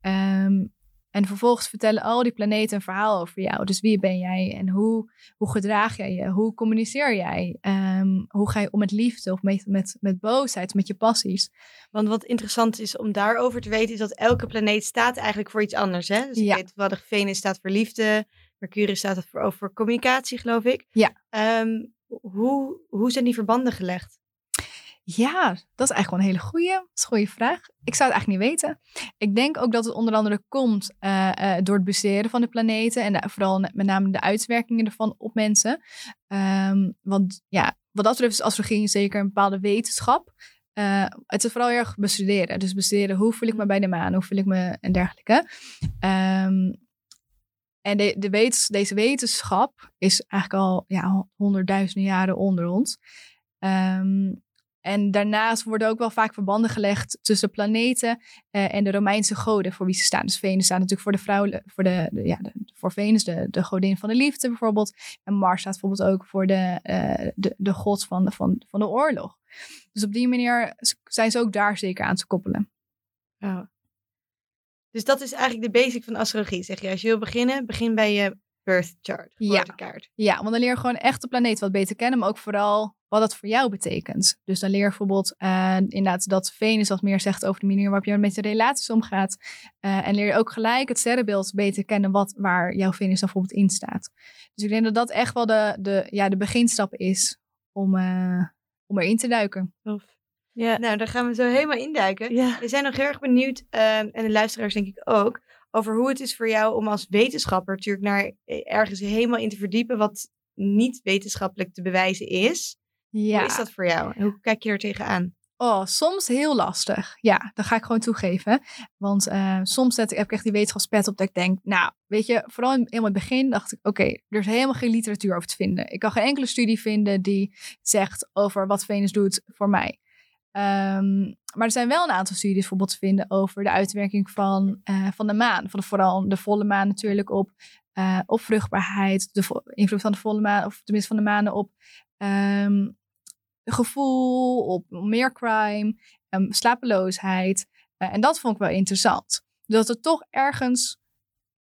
Um, en vervolgens vertellen al die planeten een verhaal over jou. Dus wie ben jij en hoe, hoe gedraag jij je? Hoe communiceer jij? Um, hoe ga je om met liefde of met, met, met boosheid, met je passies? Want wat interessant is om daarover te weten, is dat elke planeet staat eigenlijk voor iets anders. Hè? Dus ja. ik weet de Venus staat voor liefde, Mercurius staat voor, over communicatie, geloof ik. Ja. Um, hoe, hoe zijn die verbanden gelegd? Ja, dat is eigenlijk wel een hele goede, goede vraag. Ik zou het eigenlijk niet weten. Ik denk ook dat het onder andere komt uh, uh, door het bestuderen van de planeten en vooral met name de uitwerkingen ervan op mensen. Um, want ja, wat dat betreft is astrologie zeker een bepaalde wetenschap. Uh, het is vooral heel erg bestuderen. Dus bestuderen hoe voel ik me bij de maan, hoe voel ik me en dergelijke. Um, en de, de deze wetenschap is eigenlijk al ja, honderdduizenden jaren onder ons. Um, en daarnaast worden ook wel vaak verbanden gelegd tussen planeten uh, en de Romeinse goden voor wie ze staan. Dus Venus staat natuurlijk voor de vrouw, voor, de, ja, voor Venus, de, de godin van de liefde bijvoorbeeld. En Mars staat bijvoorbeeld ook voor de, uh, de, de god van, van, van de oorlog. Dus op die manier zijn ze ook daar zeker aan te koppelen. Dus dat is eigenlijk de basic van astrologie, zeg je. Als je wil beginnen, begin bij je birth chart, ja. Ja, want dan leer je gewoon echt de planeet wat beter kennen, maar ook vooral wat dat voor jou betekent. Dus dan leer je bijvoorbeeld uh, inderdaad dat Venus wat meer zegt over de manier waarop je met de relaties omgaat. Uh, en leer je ook gelijk het sterrenbeeld beter kennen wat, waar jouw Venus dan bijvoorbeeld in staat. Dus ik denk dat dat echt wel de, de, ja, de beginstap is om, uh, om erin te duiken. Of. Ja. Nou, daar gaan we zo helemaal induiken. Ja. We zijn nog heel erg benieuwd, en de luisteraars denk ik ook, over hoe het is voor jou om als wetenschapper natuurlijk naar ergens helemaal in te verdiepen wat niet wetenschappelijk te bewijzen is. Ja. Hoe is dat voor jou? hoe kijk je er tegenaan? Oh, soms heel lastig. Ja, dat ga ik gewoon toegeven. Want uh, soms zet ik, heb ik echt die wetenschapspet op dat ik denk, nou, weet je, vooral in, in het begin dacht ik, oké, er is helemaal geen literatuur over te vinden. Ik kan geen enkele studie vinden die zegt over wat Venus doet voor mij. Um, maar er zijn wel een aantal studies bijvoorbeeld te vinden over de uitwerking van, uh, van de maan. Van vooral de volle maan natuurlijk op, uh, op vruchtbaarheid, de invloed van de volle maan, of tenminste van de manen op um, gevoel, op meer crime, um, slapeloosheid. Uh, en dat vond ik wel interessant. Dat er toch ergens,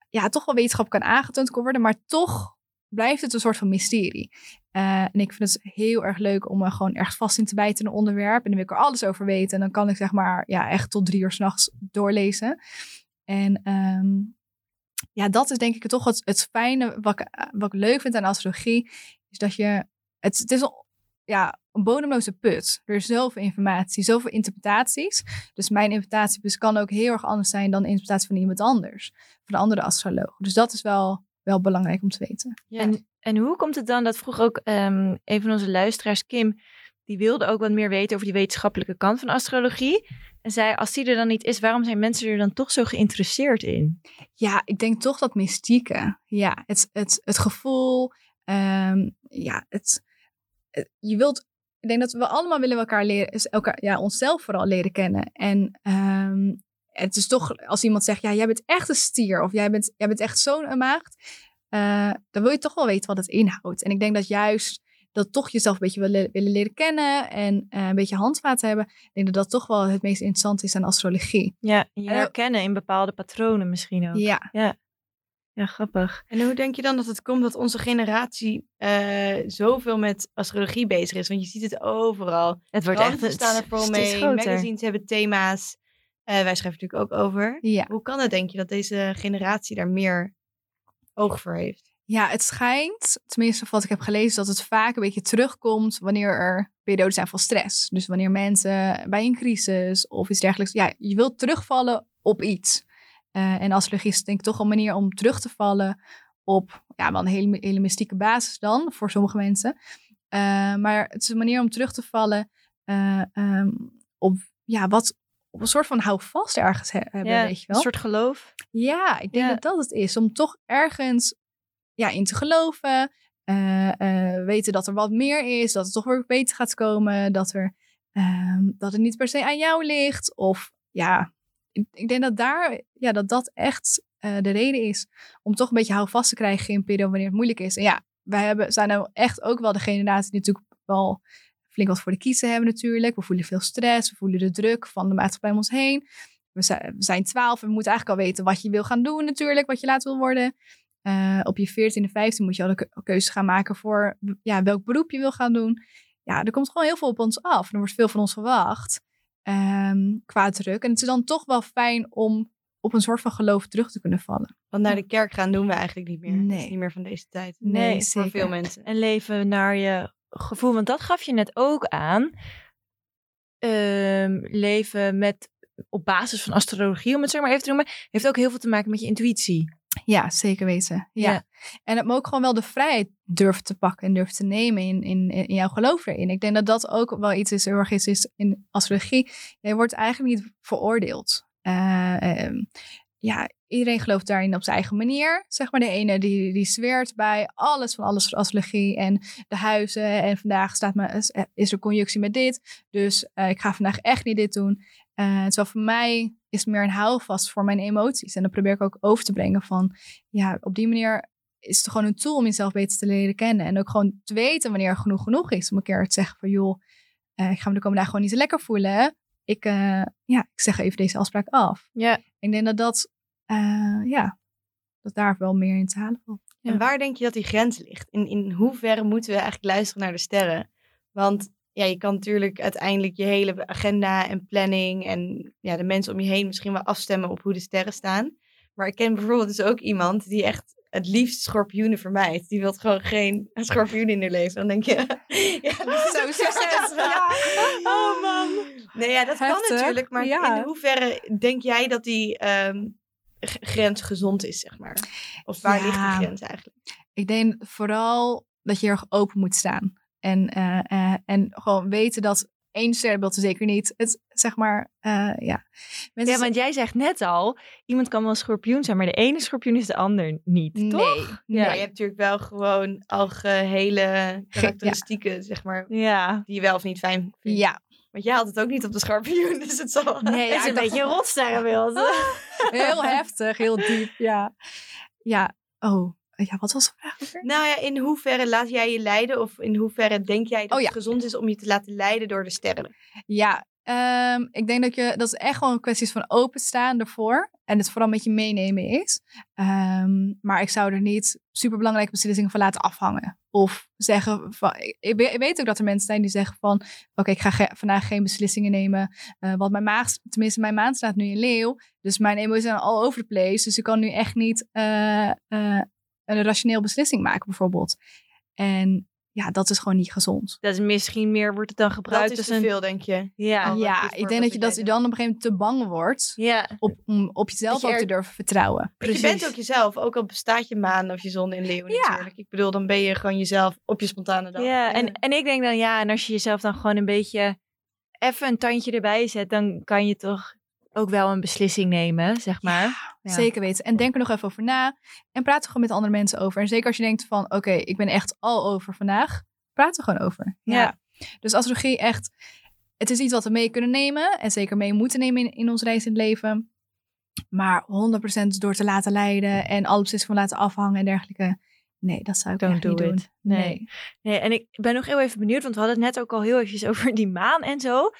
ja, toch wel wetenschap kan aangetoond worden, maar toch blijft het een soort van mysterie. Uh, en ik vind het heel erg leuk om me gewoon erg vast in te bijten in een onderwerp. En dan wil ik er alles over weten. En dan kan ik zeg maar ja, echt tot drie uur s'nachts doorlezen. En um, ja, dat is denk ik toch het, het fijne wat ik, wat ik leuk vind aan astrologie. Is dat je, het, het is een ja, een bodemloze put. Er is zoveel informatie, zoveel interpretaties. Dus mijn interpretatie kan ook heel erg anders zijn dan de interpretatie van iemand anders. Van een andere astroloog. Dus dat is wel, wel belangrijk om te weten. Ja. En, en hoe komt het dan, dat vroeg ook um, een van onze luisteraars, Kim, die wilde ook wat meer weten over die wetenschappelijke kant van astrologie. En zei, als die er dan niet is, waarom zijn mensen er dan toch zo geïnteresseerd in? Ja, ik denk toch dat mystieke. Ja, het, het, het gevoel, um, ja, het, je wilt, ik denk dat we allemaal willen elkaar leren, elkaar, ja, onszelf vooral leren kennen. En um, het is toch, als iemand zegt, ja, jij bent echt een stier of jij bent, jij bent echt zo'n maagd, uh, dan wil je toch wel weten wat het inhoudt. En ik denk dat juist dat toch jezelf een beetje willen, willen leren kennen en eh, een beetje handvaten hebben. Ik denk dat dat toch wel het meest interessant is aan astrologie. Ja, je herkennen in bepaalde patronen misschien ook. Ja, Ja, grappig. En hoe denk je dan dat het komt dat onze generatie eh, zoveel met astrologie bezig is? Want je ziet het overal. Het wordt Kranten echt staan er steeds mee. Magazines hebben thema's. Eh, wij schrijven natuurlijk ook over. ja. Hoe kan het, denk je, dat deze generatie daar meer oog voor heeft? Ja, het schijnt, tenminste wat ik heb gelezen, dat het vaak een beetje terugkomt wanneer er periodes zijn van stress. Dus wanneer mensen bij een crisis of iets dergelijks, ja, je wilt terugvallen op iets. Eh, en astrologie is denk ik toch een manier om terug te vallen op, ja, wel een hele, hele mystieke basis dan, voor sommige mensen. Eh, maar het is een manier om terug te vallen eh, ehm, op, ja, wat, op een soort van houvast ergens he- hebben, ja, weet je wel. een soort geloof. Ja, ik denk Ja. dat dat het is. Om toch ergens ja, in te geloven. eh, eh, weten dat er wat meer is. Dat het toch weer beter gaat komen. Dat, er, ehm, dat het niet per se aan jou ligt. Of ja, ik, ik denk dat daar, ja, dat, dat echt eh, de reden is. Om toch een beetje houvast te krijgen in een periode wanneer het moeilijk is. En ja, wij hebben, zijn nou echt ook wel de generatie die natuurlijk wel flink wat voor de kiezen hebben natuurlijk. We voelen veel stress. We voelen de druk van de maatschappij om ons heen we zijn, we zijn 12 en we moeten eigenlijk al weten wat je wil gaan doen natuurlijk, wat je later wil worden. Eh, op je 14 en 15 moet je al de keu- keuzes gaan maken voor ja, welk beroep je wil gaan doen. Ja, er komt gewoon heel veel op ons af. Er wordt veel van ons verwacht ehm, qua druk. En het is dan toch wel fijn om op een soort van geloof terug te kunnen vallen. Want naar de kerk gaan doen we eigenlijk niet meer. Dat is Nee. niet meer van deze tijd. Nee, voor zeker. veel mensen. En leven naar je gevoel. Want dat gaf je net ook aan. Ehm, leven met, op basis van astrologie, om het zo maar even te noemen, heeft ook heel veel te maken met je intuïtie. Ja, zeker weten. Ja. Ja. En het moet ook gewoon wel de vrijheid durven te pakken en durven te nemen in, in, in jouw geloof erin. Ik denk dat dat ook wel iets is, heel erg is, is in astrologie. Je wordt eigenlijk niet veroordeeld. Eh, ehm, ja, iedereen gelooft daarin op zijn eigen manier. Zeg maar de ene die, die zweert bij alles van alles astrologie en de huizen. En vandaag staat me, is- er conjunctie met dit. Dus eh, ik ga vandaag echt niet dit doen. Eh, terwijl voor mij is het meer een houvast voor mijn emoties. En dat probeer ik ook over te brengen van, ja, op die manier is het gewoon een tool om jezelf beter te leren kennen. En ook gewoon te weten wanneer genoeg genoeg is. Om een keer te zeggen van, joh, eh, ik ga me de komende dagen gewoon niet zo lekker voelen. Ik, ja, ik zeg even deze afspraak af. Ja. Ik denk dat dat, eh, ja, dat daar wel meer in te halen valt. Ja. En waar denk je dat die grens ligt? In, in hoeverre moeten we eigenlijk luisteren naar de sterren? Want ja, je kan natuurlijk uiteindelijk je hele agenda en planning en ja, de mensen om je heen misschien wel afstemmen op hoe de sterren staan. Maar ik ken bijvoorbeeld dus ook iemand die echt het liefst schorpioenen vermijdt. Die wil gewoon geen schorpioen in haar leven. Dan denk je, ja, dat is Zo ook succes. Ja. Oh man. Nee, ja, dat kan natuurlijk. Maar ja. in hoeverre denk jij dat die ehm, grens gezond is, zeg maar? Of waar Ja. ligt die grens eigenlijk? Ik denk vooral dat je erg open moet staan. En, eh, eh, en gewoon weten dat één sterrenbeeld zeker niet het, zeg maar, eh, ja. Mensen Ja, want jij zegt net al, iemand kan wel een schorpioen zijn, maar de ene schorpioen is de ander niet, nee, toch? nee. Ja, je hebt natuurlijk wel gewoon algehele karakteristieken, zeg maar, Ja. die je wel of niet fijn vindt. Ja, Want jij had het ook niet op de schorpioen, dus het zal... Nee, ja, is ik een beetje een rotsterrenbeeld. heel heftig, heel diep, ja. Ja, oh, ja, wat was de vraag? Nou ja, in hoeverre laat jij je leiden? Of in hoeverre denk jij dat Oh ja. het gezond is om je te laten leiden door de sterren? Ja, ehm, ik denk dat je dat is echt gewoon een kwestie van openstaan ervoor en het vooral met je meenemen is. Ehm, maar ik zou er niet superbelangrijke beslissingen van laten afhangen. Of zeggen van, ik, weet- ook dat er mensen zijn die zeggen van, oké, ik ga vandaag geen beslissingen nemen, eh, want mijn maag, tenminste mijn maan staat nu in leeuw, dus mijn emoties zijn all over the place, dus ik kan nu echt niet eh, eh, een rationeel beslissing maken bijvoorbeeld. En ja, dat is gewoon niet gezond. Dat is misschien meer, wordt het dan gebruikt Dat is te een... veel, denk je. Ja. Oh, ja, ik denk dat je, dat je dan op een gegeven moment te bang wordt Ja. op, om op jezelf je ook er- te durven vertrouwen. Precies. Je bent ook jezelf, ook al bestaat je maan of je zon in leeuw Ja. natuurlijk. Ik bedoel, dan ben je gewoon jezelf op je spontane dag. Ja, en, en ik denk dan ja, en als je jezelf dan gewoon een beetje even een tandje erbij zet, dan kan je toch ook wel een beslissing nemen, zeg maar. Ja. Zeker weten. En denk er nog even over na. En praat er gewoon met andere mensen over. En zeker als je denkt van, oké, ik ben echt al over vandaag. Praat er gewoon over. Ja. Dus astrologie echt, het is iets wat we mee kunnen nemen. En zeker mee moeten nemen in, in ons reis in het leven. Maar 100% door te laten leiden en alle beslissingen van laten afhangen en dergelijke. nee, dat zou ik Don't do niet doen. it. Nee. Nee, en ik ben nog heel even benieuwd, want we hadden het net ook al heel eventjes over die maan en zo.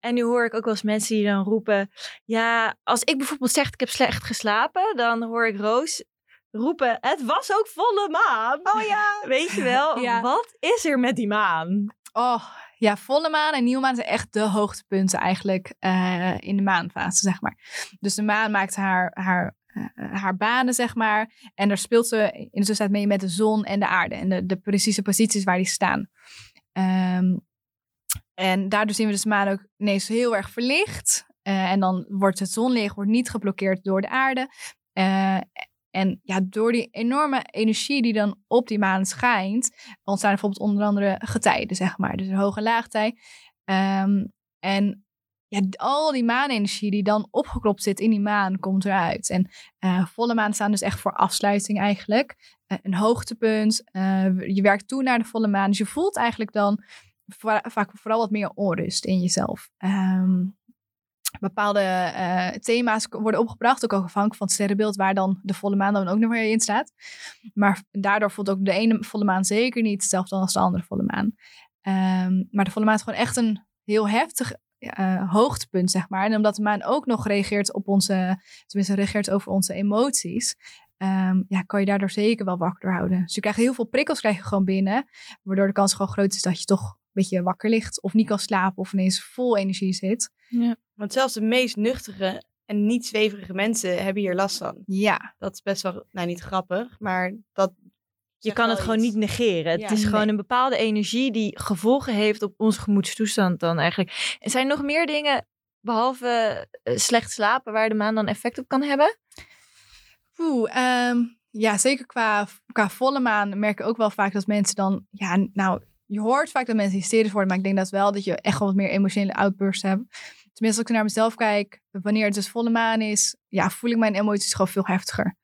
En nu hoor ik ook wel eens mensen die dan roepen, ja, als ik bijvoorbeeld zeg ik heb slecht geslapen, dan hoor ik Roos roepen, het was ook volle maan. Oh ja. Weet je wel, Ja. wat is er met die maan? Oh, ja, volle maan en nieuwe maan zijn echt de hoogtepunten eigenlijk eh, in de maanfase, zeg maar. Dus de maan maakt haar, haar, eh, haar banen, zeg maar. En daar speelt ze in de tussentijd mee met de zon en de aarde. En de, de precieze posities waar die staan. Ehm, en daardoor zien we de maan ook ineens heel erg verlicht. Eh, en dan wordt het zonlicht wordt niet geblokkeerd door de aarde. Eh, en ja, door die enorme energie die dan op die maan schijnt, ontstaan bijvoorbeeld onder andere getijden, zeg maar. Dus een hoge laagtij. Ehm, en ja, al die maanenergie die dan opgeklopt zit in die maan, komt eruit. En eh, volle maan staan dus echt voor afsluiting eigenlijk. Een hoogtepunt. je werkt toe naar de volle maan. Dus je voelt eigenlijk dan vaak vooral wat meer onrust in jezelf. Ehm, bepaalde eh, thema's worden opgebracht, ook afhankelijk van het sterrenbeeld, waar dan de volle maan dan ook nog weer in staat. Maar daardoor voelt ook de ene volle maan zeker niet hetzelfde als de andere volle maan. Ehm, maar de volle maan is gewoon echt een heel heftig eh, hoogtepunt, zeg maar. En omdat de maan ook nog reageert op onze, tenminste reageert over onze emoties, ehm, ja, kan je daardoor zeker wel wakker houden. Dus je krijgt heel veel prikkels krijg je gewoon binnen, waardoor de kans gewoon groot is dat je toch beetje wakker ligt of niet kan slapen of ineens vol energie zit. Want zelfs de meest nuchtere en niet zweverige mensen hebben hier last van. Ja, Dat is best wel, nou niet grappig, maar dat... Je kan het gewoon niet negeren. Het Ja. is gewoon een bepaalde energie die gevolgen heeft op onze gemoedstoestand dan eigenlijk. En zijn er nog meer dingen, behalve eh, slecht slapen, waar de maan dan effect op kan hebben? Oeh, ehm, ja, zeker qua, qua volle maan merk ik ook wel vaak dat mensen dan, ja, nou, je hoort vaak dat mensen hysterisch worden, maar ik denk dat wel dat je echt wel wat meer emotionele outbursts hebt. Tenminste, als ik naar mezelf kijk, wanneer het dus volle maan is, ja, voel ik mijn emoties gewoon veel heftiger.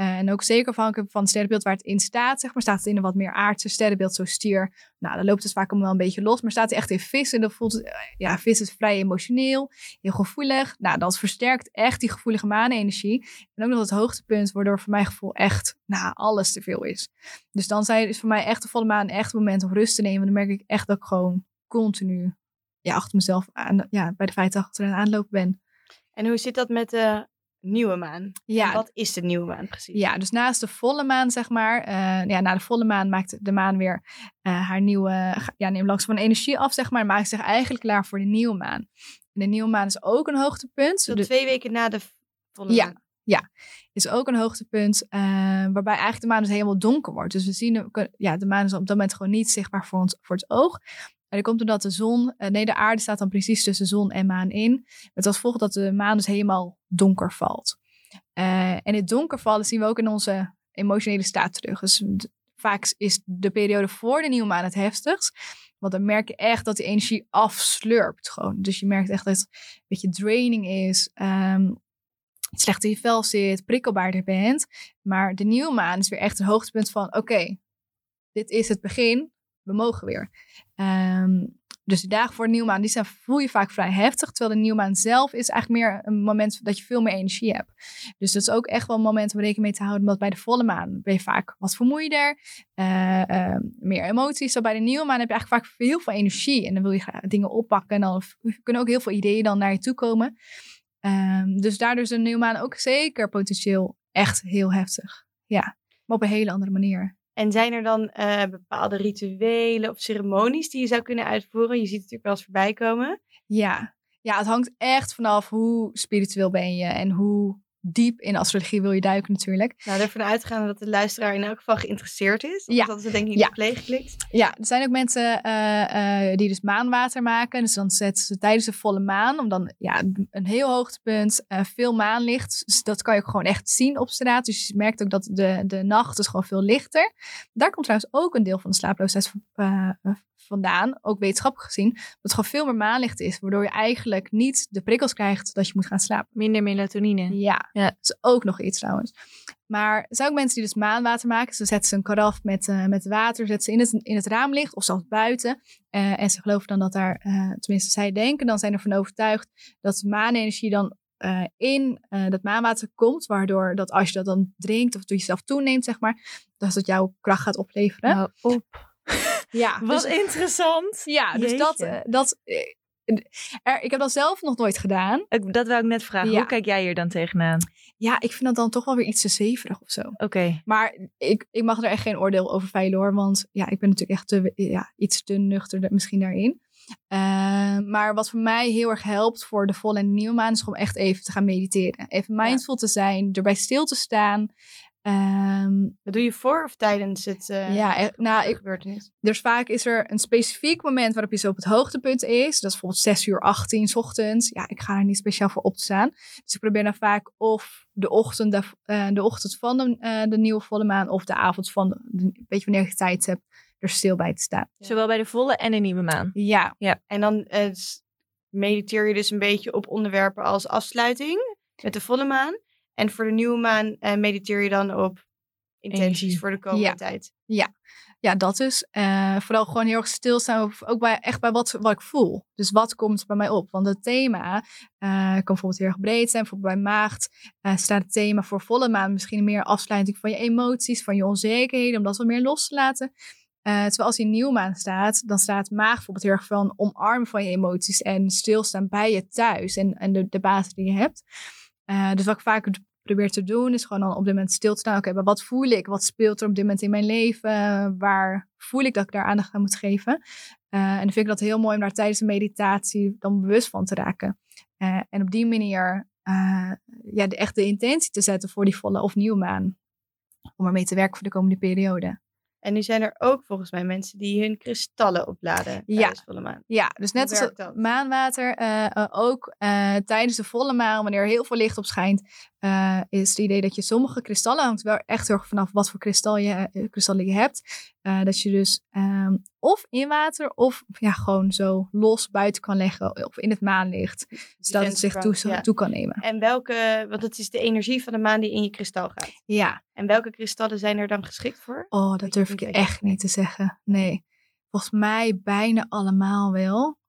Eh, en ook zeker afhankelijk van het sterrenbeeld waar het in staat, zeg maar, staat het in een wat meer aardse sterrenbeeld, zo stier. Nou, dan loopt het vaak allemaal wel een beetje los, maar staat hij echt in vis en dan voelt het, eh, ja, vis is vrij emotioneel, heel gevoelig. Nou, dat versterkt echt die gevoelige maanenergie. En ook nog het hoogtepunt, waardoor voor mijn gevoel echt nou, alles te veel is. Dus dan zijn, is voor mij echt de volle maan echt een moment om rust te nemen. Dan merk ik echt dat ik gewoon continu ja, achter mezelf aan, ja, bij de feiten achteraan aanlopen ben. En hoe zit dat met de nieuwe maan? Ja, En wat is de nieuwe maan precies? ja, dus naast de volle maan, zeg maar, eh, ja, na de volle maan maakt de maan weer eh, haar nieuwe, ja, neemt langs van energie af, zeg maar, maakt zich eigenlijk klaar voor de nieuwe maan. En de nieuwe maan is ook een hoogtepunt. Zo De- twee weken na de volle Ja. maan. is ook een hoogtepunt eh, waarbij eigenlijk de maan dus helemaal donker wordt. Dus we zien, ja, de maan is op dat moment gewoon niet zichtbaar voor, ons, voor het oog. En dat komt omdat de zon, eh, nee, de aarde staat dan precies tussen zon en maan in. Met als gevolg dat de maan dus helemaal donker valt. Eh, en het donker vallen zien we ook in onze emotionele staat terug. Dus vaak is de periode voor de nieuwe maan het heftigst. Want dan merk je echt dat die energie afslurpt gewoon. Dus je merkt echt dat het een beetje draining is. ehm, slecht in je vel zit, prikkelbaarder bent. Maar de nieuwe maan is weer echt een hoogtepunt van... oké, dit is het begin, we mogen weer. Ehm, dus de dagen voor de nieuwe maan, die zijn, voel je vaak vrij heftig. Terwijl de nieuwe maan zelf is eigenlijk meer een moment dat je veel meer energie hebt. Dus dat is ook echt wel een moment om rekening mee te houden. Want bij de volle maan ben je vaak wat vermoeider. eh, eh, meer emoties. Zo bij de nieuwe maan heb je eigenlijk vaak heel veel energie. En dan wil je dingen oppakken. En dan kunnen ook heel veel ideeën dan naar je toe komen. Ehm, dus daardoor is de nieuwe maan ook zeker potentieel echt heel heftig. Ja, maar op een hele andere manier. En zijn er dan eh, bepaalde rituelen of ceremonies die je zou kunnen uitvoeren? Je ziet het natuurlijk wel eens voorbij komen. Ja. ja, het hangt echt vanaf hoe spiritueel ben je en hoe diep in astrologie wil je duiken natuurlijk. Nou, ervan uitgaande dat de luisteraar in elk geval geïnteresseerd is. Ja. Dat het denk ik niet Ja. geklikt. Ja, er zijn ook mensen eh, eh, die dus maanwater maken. Dus dan zetten ze tijdens de volle maan, om dan ja, een heel hoogtepunt, eh veel maanlicht. Dus dat kan je ook gewoon echt zien op straat. Dus je merkt ook dat de, de nacht is gewoon veel lichter. Daar komt trouwens ook een deel van de slaaploosheid vandaan, ook wetenschappelijk gezien. Dat het gewoon veel meer maanlicht is, waardoor je eigenlijk niet de prikkels krijgt dat je moet gaan slapen. Minder melatonine. Ja, Ja. dat is ook nog iets trouwens. Maar er zijn ook mensen die dus maanwater maken. Ze zetten ze een karaf met, eh, met water, zetten ze in het, in het raamlicht of zelfs buiten. Eh, en ze geloven dan dat daar, eh, tenminste zij denken, dan zijn ervan overtuigd dat maanenergie dan in uh, dat maanwater komt. Waardoor dat als je dat dan drinkt of door jezelf toeneemt, zeg maar, dat het jouw kracht gaat opleveren. Nou, op. Ja, Wat dus, interessant. ja, dus dat, eh, dat eh, er, ik heb dat zelf nog nooit gedaan. Dat wou ik net vragen. Ja. Hoe kijk jij hier dan tegenaan? Ja, ik vind dat dan toch wel weer iets te zeverig of zo. Oké. Maar ik, ik mag er echt geen oordeel over veilen hoor. Want ja, ik ben natuurlijk echt te, ja, iets te nuchter misschien daarin. Eh, maar wat voor mij heel erg helpt voor de volle en nieuwe maan is om echt even te gaan mediteren. Even mindful te zijn, erbij stil te staan. Ehm, Dat doe je voor of tijdens het eh ja, e- nou, ik, gebeurtenis? dus vaak is er een specifiek moment waarop je zo op het hoogtepunt is. Dat is bijvoorbeeld 6 uur 18 's ochtends. Ja, ik ga er niet speciaal voor op te staan. Dus ik probeer dan vaak of de ochtend, de, eh, de ochtend van de, eh, de nieuwe volle maan of de avond van, de, weet je wanneer je tijd hebt, er stil bij te staan. Zowel bij de volle en de nieuwe maan. Ja, En dan eh, mediteer je dus een beetje op onderwerpen als afsluiting met de volle maan. En voor de nieuwe maan eh, mediteer je dan op intenties Energie. voor de komende Ja. tijd. ja, dat dus. Eh, vooral gewoon heel erg stilstaan, ook bij, echt bij wat, wat ik voel. Dus wat komt bij mij op? Want het thema eh, kan bijvoorbeeld heel erg breed zijn. Bijvoorbeeld bij maagd staat het thema voor volle maan misschien meer afsluiting van je emoties, van je onzekerheden, om dat wat meer los te laten. Terwijl als die nieuwmaan staat, dan staat maag bijvoorbeeld heel erg van omarmen van je emoties en stilstaan bij je thuis en, en de, de basis die je hebt. Dus wat ik vaak probeer te doen, is gewoon dan op dit moment stil te staan. Oké, maar wat voel ik? Wat speelt er op dit moment in mijn leven? Waar voel ik dat ik daar aandacht aan moet geven? Eh, en dan vind ik dat heel mooi om daar tijdens de meditatie dan bewust van te raken. Eh, en op die manier eh, ja, de, echt de intentie te zetten voor die volle of nieuwe maan. Om ermee te werken voor de komende periode. En nu zijn er ook volgens mij mensen die hun kristallen opladen Ja. tijdens volle maan. Ja, dus net als maanwater, ook tijdens de volle maan, wanneer er heel veel licht op schijnt, eh, is het idee dat je sommige kristallen, hangt wel echt heel erg vanaf wat voor kristal je, eh, kristallen je hebt, eh, dat je dus ehm, of in water of ja, gewoon zo los buiten kan leggen of in het maanlicht, zodat het zich toe, ja. toe kan nemen. En welke, want het is de energie van de maan die in je kristal gaat. Ja, En welke kristallen zijn er dan geschikt voor? oh, dat durf ik je echt niet te zeggen. Nee, volgens mij bijna allemaal wel.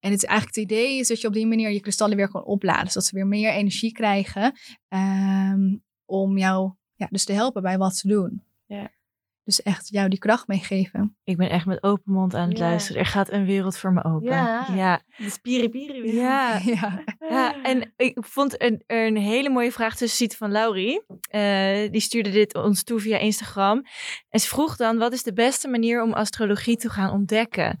En het, is eigenlijk het idee is dat je op die manier je kristallen weer kan opladen. Zodat ze weer meer energie krijgen ehm, om jou ja, dus te helpen bij wat te doen. Ja. Dus echt jou die kracht meegeven. Ik ben echt met open mond aan het Ja. luisteren. Er gaat een wereld voor me open. Ja. Ja. De weer. Ja. Ja, Ja, en ik vond een, er een hele mooie vraag tussen ziet van Laurie. Eh, die stuurde dit ons toe via Instagram. En ze vroeg dan, wat is de beste manier om astrologie te gaan ontdekken?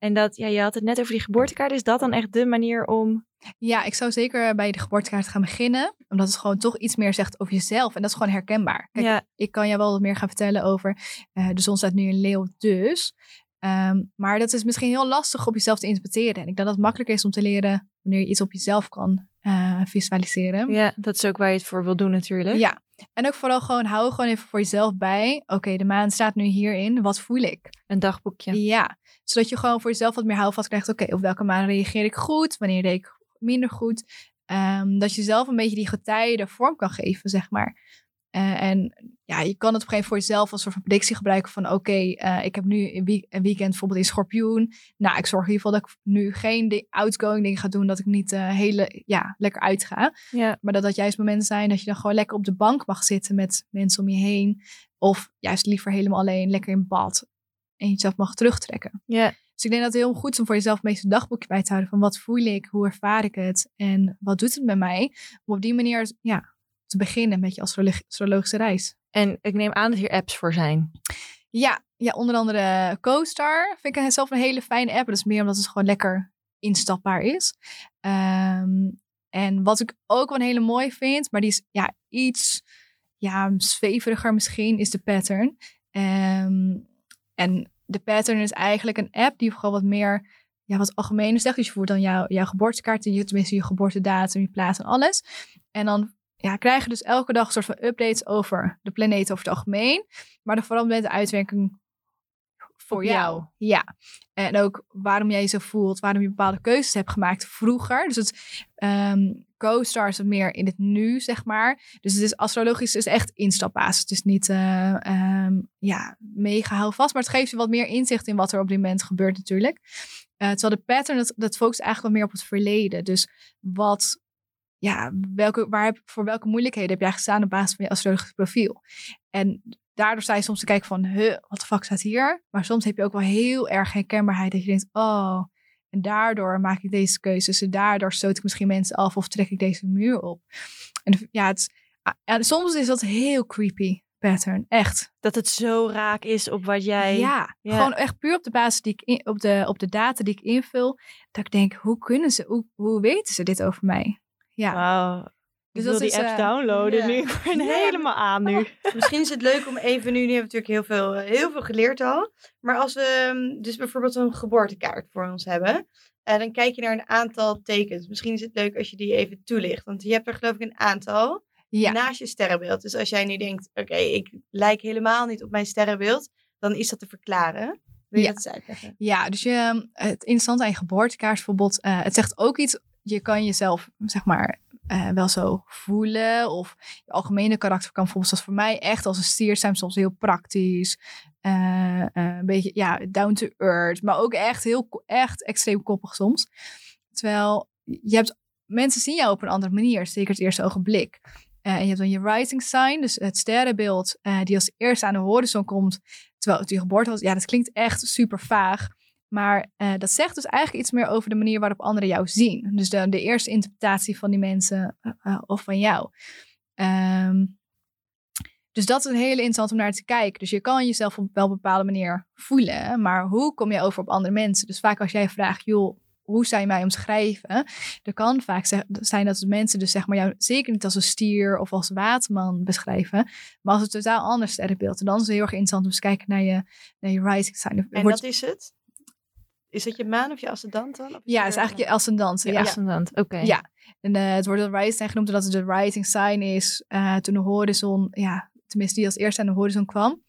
En dat, ja, je had het net over die geboortekaart. Is dat dan echt de manier om... ja, ik zou zeker bij de geboortekaart gaan beginnen. Omdat het gewoon toch iets meer zegt over jezelf. En dat is gewoon herkenbaar. Kijk, ja, ik kan jou wel wat meer gaan vertellen over eh, de zon staat nu in leeuw dus. Ehm, maar dat is misschien heel lastig op jezelf te interpreteren. En ik denk dat het makkelijker is om te leren wanneer je iets op jezelf kan eh, visualiseren. ja, dat is ook waar je het voor wil doen natuurlijk. Ja. En ook vooral gewoon hou gewoon even voor jezelf bij. Oké, de maan staat nu hierin. Wat voel ik? Een dagboekje. Ja. Zodat je gewoon voor jezelf wat meer houvast krijgt. Oké, op welke maan reageer ik goed? Wanneer deed ik minder goed? Ehm, dat je zelf een beetje die getijden vorm kan geven, zeg maar. Eh, en ja, je kan het op een gegeven moment voor jezelf als soort van predictie gebruiken van oké, eh, ik heb nu een, week- een weekend bijvoorbeeld in Schorpioen. Nou, ik zorg in ieder geval dat ik nu geen outgoing dingen ga doen, dat ik niet eh hele, ja, lekker uitga. Ja, Maar dat dat juist momenten zijn dat je dan gewoon lekker op de bank mag zitten met mensen om je heen. Of juist liever helemaal alleen, lekker in bad. En jezelf mag terugtrekken. ja. Dus ik denk dat het heel goed is om voor jezelf meest een dagboekje bij te houden. Van wat voel ik, hoe ervaar ik het en wat doet het met mij. Om op die manier ja, te beginnen met je astrologi- astrologische reis. En ik neem aan dat hier apps voor zijn. Ja, ja onder andere CoStar vind ik zelf een hele fijne app. Dat is meer omdat het gewoon lekker instapbaar is. Ehm, en wat ik ook wel een hele mooi vind, maar die is ja, iets ja, zweveriger misschien, is de pattern. Ehm, en de pattern is eigenlijk een app die gewoon wat meer, ja, wat algemeen zegt. Dus je voert dan jouw, jouw geboortekaart, je, tenminste je geboortedatum, je plaats en alles. En dan ja, krijg je dus elke dag een soort van updates over de planeet over het algemeen. Maar dan vooral met de uitwerking voor jou. jou. Ja. En ook waarom jij je zo voelt, waarom je bepaalde keuzes hebt gemaakt vroeger. Dus het co-star is het meer in het nu, zeg maar. Dus het is astrologisch is echt instapbasis. Het is niet eh, ehm, ja, mega houvast, maar het geeft je wat meer inzicht in wat er op dit moment gebeurt natuurlijk. Eh, terwijl de pattern, dat, dat focust eigenlijk wat meer op het verleden. Dus wat ja, welke, waar heb, voor welke moeilijkheden heb jij gestaan op basis van je astrologische profiel? En daardoor sta je soms te kijken van, huh, wat de fuck staat hier? Maar soms heb je ook wel heel erg herkenbaarheid dat je denkt, oh, en daardoor maak ik deze keuzes. En daardoor stoot ik misschien mensen af of trek ik deze muur op. En ja, het, ja soms is dat heel creepy pattern, echt. Dat het zo raak is op wat jij... Ja, gewoon echt puur op de basis die ik op, de, op de data die ik invul. Dat ik denk, hoe kunnen ze, hoe, hoe weten ze dit over mij? Ja. Dus dat die apps uh, downloaden nu. Ik ben helemaal aan nu. Misschien is het leuk om even nu, nu hebben we natuurlijk heel veel, eh, heel veel geleerd al. Maar als we ehm, dus bijvoorbeeld een geboortekaart voor ons hebben. Uh, dan kijk je naar een aantal tekens. Misschien is het leuk als je die even toelicht. Want je hebt er geloof ik een aantal ja. naast je sterrenbeeld. Dus als jij nu denkt, oké, ik lijk helemaal niet op mijn sterrenbeeld. Dan is dat te verklaren. Wil je ja. dat eens uitleggen? Ja, dus je, ehm, het interessante aan je geboortekaart bijvoorbeeld. het zegt ook iets, je kan jezelf zeg maar uh, wel zo voelen. Of je algemene karakter kan bijvoorbeeld, zoals voor mij echt als een stier zijn, soms heel praktisch. Uh, uh, een beetje, ja, down to earth. Maar ook echt heel, echt extreem koppig soms. Terwijl je hebt, mensen zien jou op een andere manier, zeker het eerste ogenblik. en je hebt dan je rising sign, dus het sterrenbeeld, die als eerste aan de horizon komt. Terwijl het je geboorte was. Ja, dat klinkt echt super vaag. Maar uh, dat zegt dus eigenlijk iets meer over de manier waarop anderen jou zien. Dus de, de eerste interpretatie van die mensen uh, of van jou. Um, dus dat is een hele interessant om naar te kijken. Dus je kan jezelf op wel een bepaalde manier voelen. Maar hoe kom je over op andere mensen? Dus vaak als jij vraagt, joh, hoe zou je mij omschrijven? Er kan vaak zijn dat mensen dus zeg maar jou zeker niet als een stier of als waterman beschrijven. Maar als een totaal anders sterrenbeeld. En dan is het heel erg interessant om eens te kijken naar je, naar je rising sign. En wat is het? Is dat je maan of je ascendant dan? Of ja, het is eigenlijk je ascendant. Ja, ascendant, oké. Ja, en uh, het wordt rising sign genoemd omdat het de rising sign is. Uh, toen de horizon, ja, tenminste die als eerste aan de horizon kwam.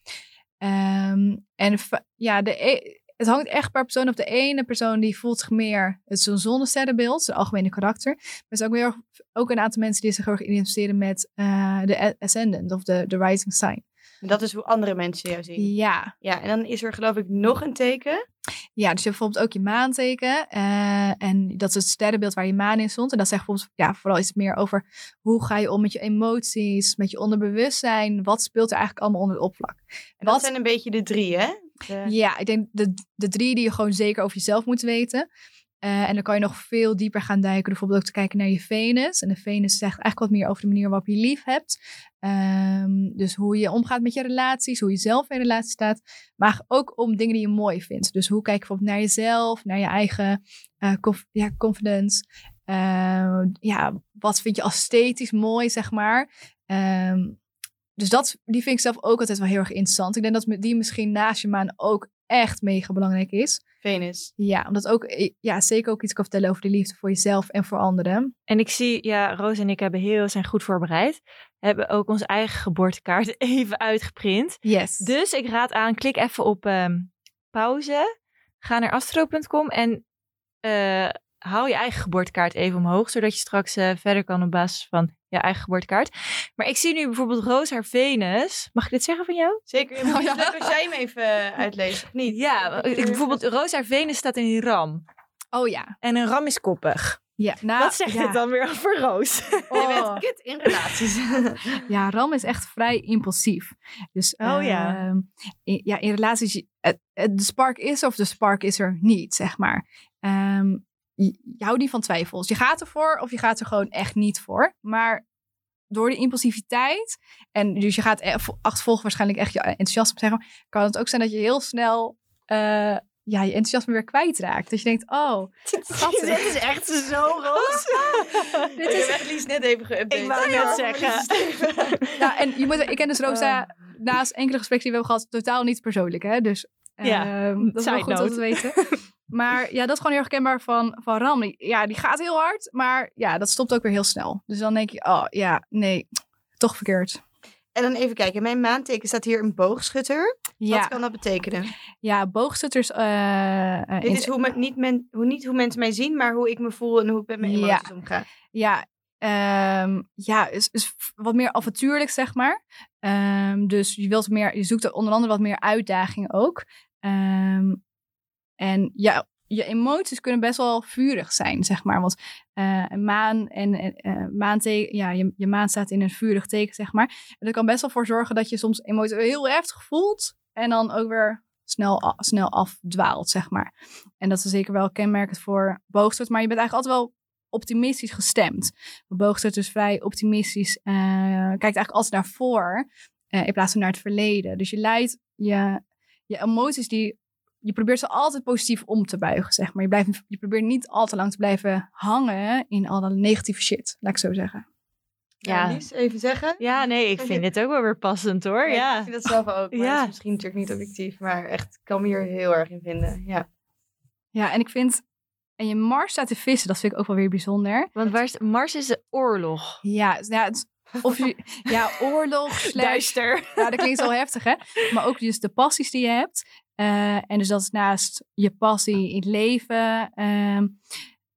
Um, en ja, de, e het hangt echt per persoon op. De ene persoon die voelt zich meer, het is een zonnesterrenbeeld, zijn algemene karakter. Maar er zijn ook, weer, ook een aantal mensen die zich heel erg identificeren met uh, de ascendant of de, de rising sign. Dat is hoe andere mensen jou zien. Ja. Ja, en dan is er geloof ik nog een teken. Ja, dus je hebt bijvoorbeeld ook je maanteken. Uh, en dat is het sterrenbeeld waar je maan in stond. En dat zegt bijvoorbeeld ja, vooral iets meer over hoe ga je om met je emoties, met je onderbewustzijn. Wat speelt er eigenlijk allemaal onder het oppervlak? En dat zijn een beetje de drie, hè? De... Ja, ik denk de, de drie die je gewoon zeker over jezelf moet weten. Uh, en dan kan je nog veel dieper gaan duiken. Bijvoorbeeld ook te kijken naar je Venus. En de Venus zegt eigenlijk wat meer over de manier waarop je lief hebt. Um, dus hoe je omgaat met je relaties, hoe je zelf in relatie staat. Maar ook om dingen die je mooi vindt. Dus hoe kijk je bijvoorbeeld naar jezelf, naar je eigen uh, ja, confidence. Uh, ja, wat vind je esthetisch mooi, zeg maar. Um, dus dat, die vind ik zelf ook altijd wel heel erg interessant. Ik denk dat die misschien naast je maan ook echt mega belangrijk is. Venus. Ja, omdat ook, eh, ja, zeker ook iets kan vertellen over de liefde voor jezelf en voor anderen. En ik zie, ja, Roos en ik hebben heel, zijn goed voorbereid. Hebben ook onze eigen geboortekaart even uitgeprint. Yes. Dus ik raad aan, klik even op um, pauze. Ga naar astro.com en uh, haal je eigen geboortekaart even omhoog. Zodat je straks uh, verder kan op basis van je eigen geboortekaart. Maar ik zie nu bijvoorbeeld Roos haar Venus. Mag ik dit zeggen van jou? Zeker. Je moet oh, als jij hem even uitleest, of niet? Ja, ik, bijvoorbeeld Roos haar Venus staat in een ram. Oh ja. En een ram is koppig. Ja, nou, Wat zegt ja. dit dan weer over Roos? Oh. Je bent kut in relaties. ja, Ram is echt vrij impulsief. Dus oh, uh, ja. Ehm, in, ja, in relaties, het, het, de spark is of de spark is er niet, zeg maar. Um, je, houdt niet van twijfels. Je gaat ervoor of je gaat er gewoon echt niet voor. Maar door de impulsiviteit, en dus je gaat e-, achtervolgen waarschijnlijk echt je enthousiasme zeggen, kan het ook zijn dat je heel snel uh, ja, je enthousiasme weer kwijtraakt. Dat je denkt, oh, dit is echt zo roos. dit is echt Lies net even geüpdate. Ik wou net zeggen. ja, en je moet, ik ken dus Rosa uh. naast enkele gesprekken die we hebben gehad, totaal niet persoonlijk. Hè? Dus ja, uh, dat is wel goed om te weten. Maar ja, dat is gewoon heel herkenbaar van, van Ram. Ja, die gaat heel hard, maar ja, dat stopt ook weer heel snel. Dus dan denk je, oh ja, nee, toch verkeerd. En dan even kijken, mijn maanteken staat hier een boogschutter. Ja. Wat kan dat betekenen? Ja, boogschutters... Uh, uh, Dit is hoe, me, niet men, hoe, niet hoe mensen mij zien, maar hoe ik me voel en hoe ik met mijn emoties ja. omga. Ja, um, ja is, is wat meer avontuurlijk, zeg maar. Um, dus je, wilt meer, je zoekt onder andere wat meer uitdaging ook. Um, en ja, je emoties kunnen best wel vurig zijn, zeg maar. Want uh, een maan en uh, maanteken, ja, je, je maan staat in een vurig teken, zeg maar. En dat kan best wel voor zorgen dat je soms emoties heel heftig voelt en dan ook weer snel, snel afdwaalt, zeg maar. En dat is zeker wel kenmerkend voor boogstort, maar je bent eigenlijk altijd wel optimistisch gestemd. Boogstort is vrij optimistisch, kijkt eigenlijk altijd naar voor in plaats van naar het verleden. Dus je leidt je emoties die je probeert ze altijd positief om te buigen, zeg maar. Je, blijft, je probeert niet al te lang te blijven hangen in al dat negatieve shit, laat ik zo zeggen. Ja, ja. even zeggen. Ja, nee, ik vind dit ook wel weer passend hoor. Ja, ja. ik vind dat zelf ook. Maar ja. dat is misschien natuurlijk niet objectief, maar echt, ik kan me hier heel erg in vinden. Ja, ja en ik vind, en je Mars staat te vissen, dat vind ik ook wel weer bijzonder. Want waar is, Mars is de oorlog. Ja, ja het, of je, ja, oorlog. Slash, Duister. Ja, dat klinkt zo heftig, hè? Maar ook dus de passies die je hebt. Uh, en dus dat is naast je passie in het leven. Uh,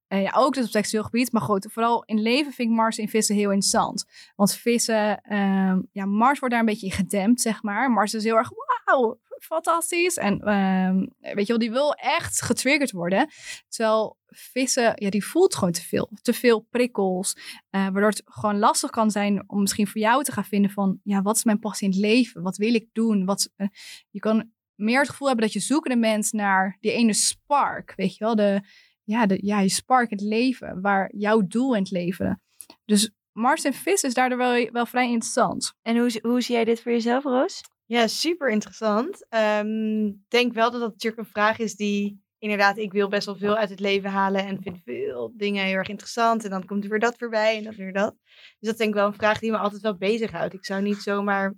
uh, ja, ook dus op seksueel gebied. Maar vooral in leven vind ik Mars in vissen heel interessant. Want vissen, ehm, ja, Mars wordt daar een beetje in gedempt, zeg maar. Mars is heel erg, wauw, fantastisch. En ehm, weet je wel, die wil echt getriggerd worden. Terwijl vissen, ja, die voelt gewoon te veel. Te veel prikkels. Uh, waardoor het gewoon lastig kan zijn om misschien voor jou te gaan vinden van, ja, wat is mijn passie in het leven? Wat wil ik doen? Wat, je kan meer het gevoel hebben dat je zoekende bent naar die ene spark. Weet je wel, de, ja, de, ja, je spark in het leven. Waar jouw doel in het leven. Dus Mars en vis is daardoor wel, wel vrij interessant. En hoe, hoe zie jij dit voor jezelf, Roos? Ja, super interessant. Ik um, denk wel dat dat natuurlijk een vraag is die inderdaad, ik wil best wel veel uit het leven halen en vind veel dingen heel erg interessant. En dan komt er weer dat voorbij en dan weer dat. Dus dat denk ik wel een vraag die me altijd wel bezighoudt. Ik zou niet zomaar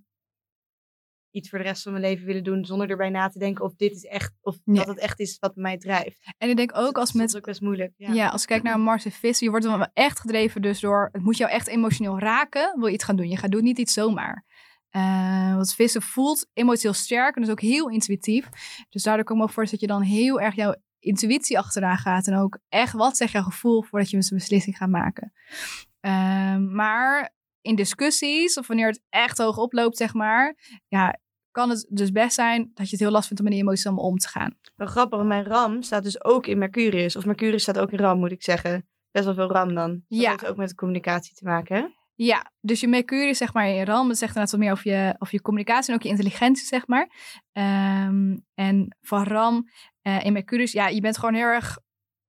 iets voor de rest van mijn leven willen doen zonder erbij na te denken of dit is echt of dat het echt is wat mij drijft. En ik denk ook dus als met dat is ook best moeilijk. Ja, ja als ik kijk naar Mars en Vis, je wordt dan wel echt gedreven dus door het moet jou echt emotioneel raken, wil je iets gaan doen. Je gaat doen niet iets zomaar. Uh, want vissen voelt emotioneel sterk en dus ook heel intuïtief. Dus daardoor kom ik me voor dat je dan heel erg jouw intuïtie achteraan gaat. En ook echt, wat zegt jouw gevoel voordat je een beslissing gaat maken. Uh, maar in discussies, of wanneer het echt hoog oploopt, zeg maar, ja, kan het dus best zijn dat je het heel lastig vindt om met die emoties allemaal om te gaan. Wel grappig, mijn RAM staat dus ook in Mercurius. Of Mercurius staat ook in RAM, moet ik zeggen. Best wel veel RAM dan. Dat ja. heeft ook met communicatie te maken, hè? Ja, dus je Mercurius, zeg maar, in RAM, dat zegt inderdaad wat meer over je, over je communicatie en ook je intelligentie, zeg maar. Um, en van RAM uh, in Mercurius, ja, je bent gewoon heel erg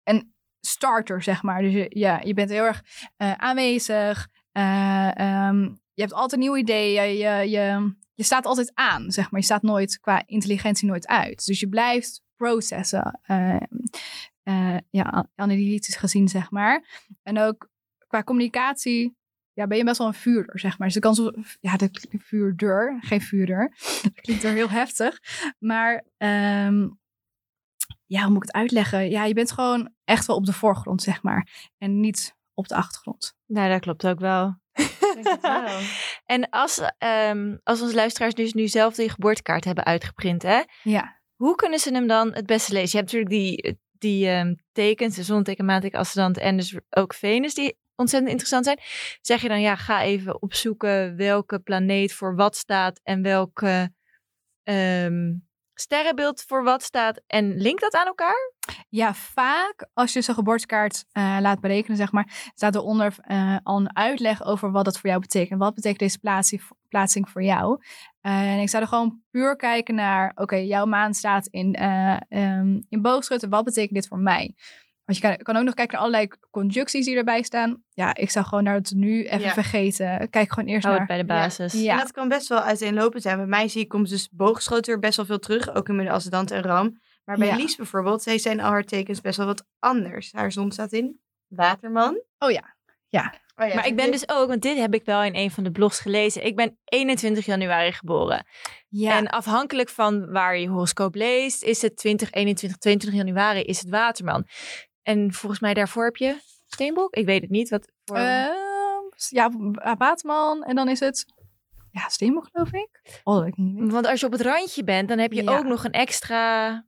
een starter, zeg maar. Dus je, ja, je bent heel erg uh, aanwezig. Uh, um, je hebt altijd nieuwe ideeën. Je, je, je staat altijd aan, zeg maar. Je staat nooit qua intelligentie nooit uit. Dus je blijft processen. Uh, ja, analytisch gezien, zeg maar. En ook qua communicatie ja, ben je best wel een vuurder, zeg maar. Dus de kans op, ja, de vuurder, geen vuurder. Dat klinkt er heel heftig. Maar um, ja, hoe moet ik het uitleggen? Ja, je bent gewoon echt wel op de voorgrond, zeg maar. En niet op de achtergrond. Nou, dat klopt ook wel. en als, um, als onze luisteraars dus nu zelf die geboortekaart hebben uitgeprint, hè? Ja. Hoe kunnen ze hem dan het beste lezen? Je hebt natuurlijk die, die um, tekens, de zonneteken, maanteken, ascendant en dus ook Venus, die ontzettend interessant zijn. Zeg je dan, ja, ga even opzoeken welke planeet voor wat staat en welke um, sterrenbeeld voor wat staat en link dat aan elkaar? Ja, vaak als je zo'n geboortekaart uh, laat berekenen, zeg maar, staat eronder uh, al een uitleg over wat dat voor jou betekent. Wat betekent deze plaatsing, plaatsing voor jou? Uh, en ik zou er gewoon puur kijken naar, oké, jouw maan staat in, um, in boogschutten. Wat betekent dit voor mij? Want je kan, kan, ook nog kijken naar allerlei conjuncties die erbij staan. Ja, ik zou gewoon naar het nu even ja. vergeten. Kijk gewoon eerst Hou naar... bij de basis. Ja. En dat kan best wel uiteenlopen zijn. Bij mij zie ik komt dus boogschoten er best wel veel terug. Ook in mijn ascendant en ram. Maar bij ja. Lies bijvoorbeeld, zij zijn al haar tekens best wel wat anders. Haar zon staat in Waterman. Oh ja, ja. Oh ja, maar ik ben dus ook, want dit heb ik wel in een van de blogs gelezen. Ik ben 21 januari geboren. Ja. En afhankelijk van waar je horoscoop leest, is het 20, 21, 22 januari is het Waterman. En volgens mij daarvoor heb je Steenbok? Ik weet het niet. Wat voor... uh, ja, Waterman. En dan is het... Ja, Steenbok geloof ik. Oh, dat ik niet. Want als je op het randje bent, dan heb je ja. ook nog een extra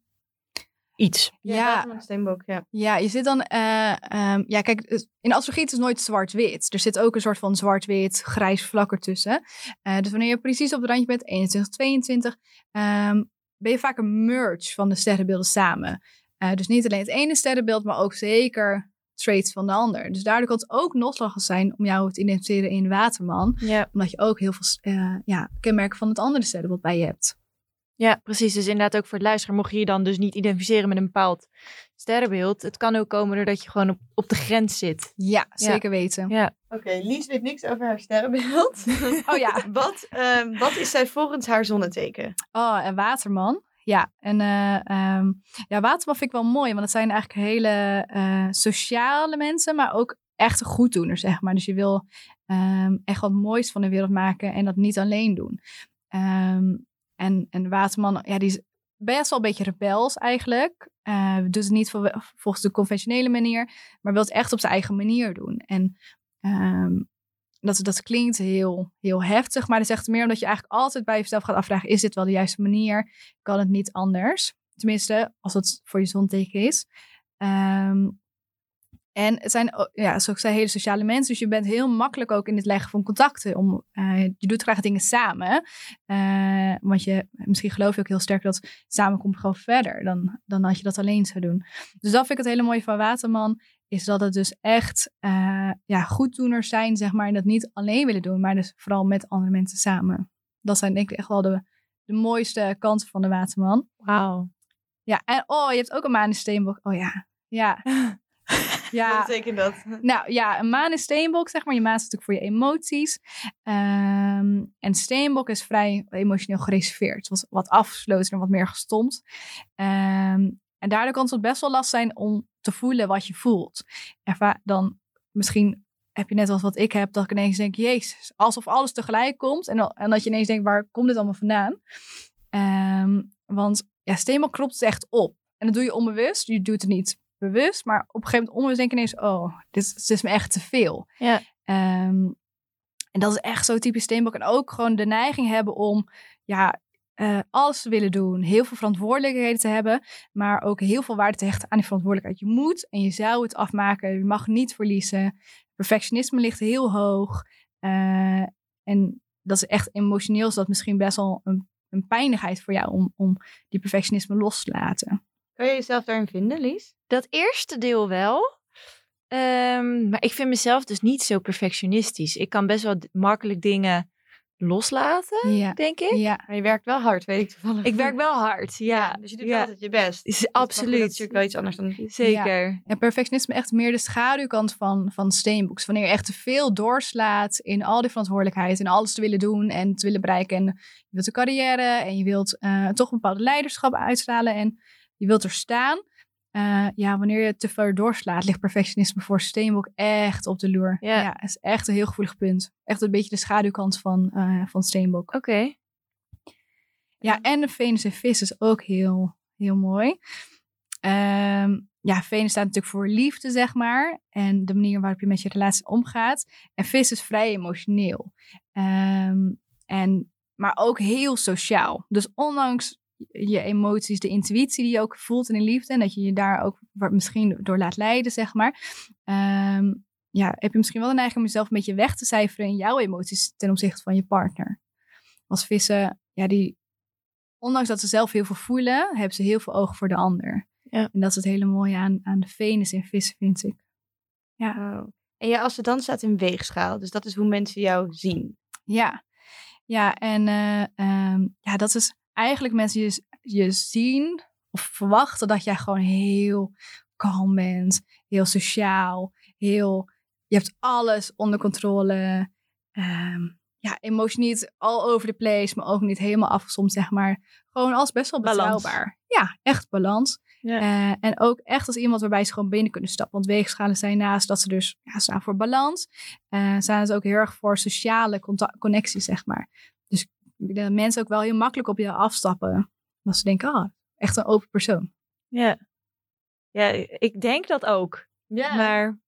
iets. Ja, ja. Steenbok, ja. Ja, je zit dan... Uh, um, ja, kijk, in astrologie is het nooit zwart-wit. Er zit ook een soort van zwart-wit, grijs vlak ertussen. Uh, dus wanneer je precies op het randje bent, 21, 22... Um, ben je vaak een merge van de sterrenbeelden samen. Eh, dus niet alleen het ene sterrenbeeld, maar ook zeker traits van de ander. Dus daardoor kan het ook noodlottig zijn om jou te identificeren in waterman. Ja. Omdat je ook heel veel eh, ja, kenmerken van het andere sterrenbeeld bij je hebt. ja, precies. Dus inderdaad ook voor het luisteren, mocht je je dan dus niet identificeren met een bepaald sterrenbeeld. Het kan ook komen doordat je gewoon op, op de grens zit. Ja, zeker weten. Ja. Oké, Lies weet niks over haar sterrenbeeld. Oh ja. wat, ehm, wat is zij volgens haar zonneteken? Oh, en waterman. Ja, en eh, ehm, ja, waterman vind ik wel mooi, want het zijn eigenlijk hele eh, sociale mensen, maar ook echte goeddoeners, zeg maar. Dus je wil ehm, echt wat moois van de wereld maken en dat niet alleen doen. Ehm, en, en waterman, ja, die is best wel een beetje rebels eigenlijk. Eh doet het niet vol- volgens de conventionele manier, maar wil het echt op zijn eigen manier doen. En dat, dat klinkt heel, heel heftig, maar dat is meer omdat je eigenlijk altijd bij jezelf gaat afvragen: is dit wel de juiste manier? Kan het niet anders? Tenminste, als het voor je zonteken is. Ehm, en het zijn, ja, zoals ik zei, hele sociale mensen. Dus je bent heel makkelijk ook in het leggen van contacten. Om, eh, je doet graag dingen samen. Eh, want je, misschien geloof je ook heel sterk dat samen komt gewoon verder dan, dan als je dat alleen zou doen. Dus dat vind ik het hele mooie van Waterman. Is dat het dus echt eh, ja, goeddoeners zijn, zeg maar. En dat niet alleen willen doen, maar dus vooral met andere mensen samen. Dat zijn denk ik echt wel de, de mooiste kanten van de Waterman. Wauw. Ja, en oh, je hebt ook een maan in Steenbok. Oh ja, ja. ja. Wat betekent dat? Nou ja, een maan is steenbok, zeg maar. Je maan is natuurlijk voor je emoties. Ehm, en steenbok is vrij emotioneel gereserveerd. Wat, wat afgesloten en wat meer gestompt. Ehm, en daardoor kan het best wel last zijn om te voelen wat je voelt. En dan misschien heb je net als wat ik heb, dat ik ineens denk, jezus, alsof alles tegelijk komt. En, dan- en dat je ineens denkt, waar komt dit allemaal vandaan? Ehm, want ja, steenbok klopt het echt op. En dat doe je onbewust. Je doet het niet bewust, maar op een gegeven moment onbewust denk je ineens, oh, dit, dit is me echt te veel. Ja. Ehm, en dat is echt zo typisch steenbok. En ook gewoon de neiging hebben om, ja, eh, alles te willen doen. Heel veel verantwoordelijkheden te hebben, maar ook heel veel waarde te hechten aan die verantwoordelijkheid. Je moet en je zou het afmaken. Je mag niet verliezen. Perfectionisme ligt heel hoog. Eh, en dat is echt emotioneel, is dat misschien best wel een, een pijnigheid voor jou om, om die perfectionisme los te laten. Kan je jezelf daarin vinden, Lies? Dat eerste deel wel. Ehm, maar ik vind mezelf dus niet zo perfectionistisch. Ik kan best wel makkelijk dingen loslaten, Ja, denk ik. ja. Maar je werkt wel hard, weet ik toevallig. Ik werk wel hard, ja. Dus je doet altijd je best. Is- Dus- absoluut. Dat is natuurlijk wel iets anders dan... Zeker. En perfectionisme echt meer de schaduwkant van, van steenboeks. Wanneer je echt te veel doorslaat in al die verantwoordelijkheid en alles te willen doen en te willen bereiken. En je wilt een carrière en je wilt eh, toch een bepaalde leiderschap uitstralen en je wilt er staan. Eh, ja, wanneer je te ver doorslaat, ligt perfectionisme voor steenbok echt op de loer. Ja. Ja, is echt een heel gevoelig punt. Echt een beetje de schaduwkant van, eh, van steenbok. Oké. Ja, en de Venus en vis is ook heel, heel mooi. Ehm, ja, Venus staat natuurlijk voor liefde, zeg maar. En de manier waarop je met je relatie omgaat. En vis is vrij emotioneel. Ehm, en, maar ook heel sociaal. Dus ondanks je emoties, de intuïtie die je ook voelt in de liefde. En dat je je daar ook misschien door laat leiden, zeg maar. Ehm, ja, heb je misschien wel de neiging om jezelf een beetje weg te cijferen in jouw emoties ten opzichte van je partner. Als vissen, ja, die ondanks dat ze zelf heel veel voelen, hebben ze heel veel oog voor de ander. Ja. En dat is het hele mooie aan, aan de Venus in vissen, vind ik. Ja. En je ascendant in weegschaal. Dus dat is hoe mensen jou zien. Ja, ja en eh, ehm, ja, dat is eigenlijk mensen je, je zien of verwachten dat jij gewoon heel kalm bent, heel sociaal, heel, je hebt alles onder controle. Ehm, ja, emotie niet all over the place, maar ook niet helemaal afgestomd, zeg maar. Gewoon als best wel betrouwbaar. Ja, echt balans. Eh, en ook echt als iemand waarbij ze gewoon binnen kunnen stappen. Want weegschalen zijn naast dat ze dus ja, staan voor balans, eh staan ze ook heel erg voor sociale contact, connecties, zeg maar. Dus de mensen ook wel heel makkelijk op je afstappen. Als ze denken, ah, echt een open persoon. Ja. Ja, ik denk dat ook. Ja. Maar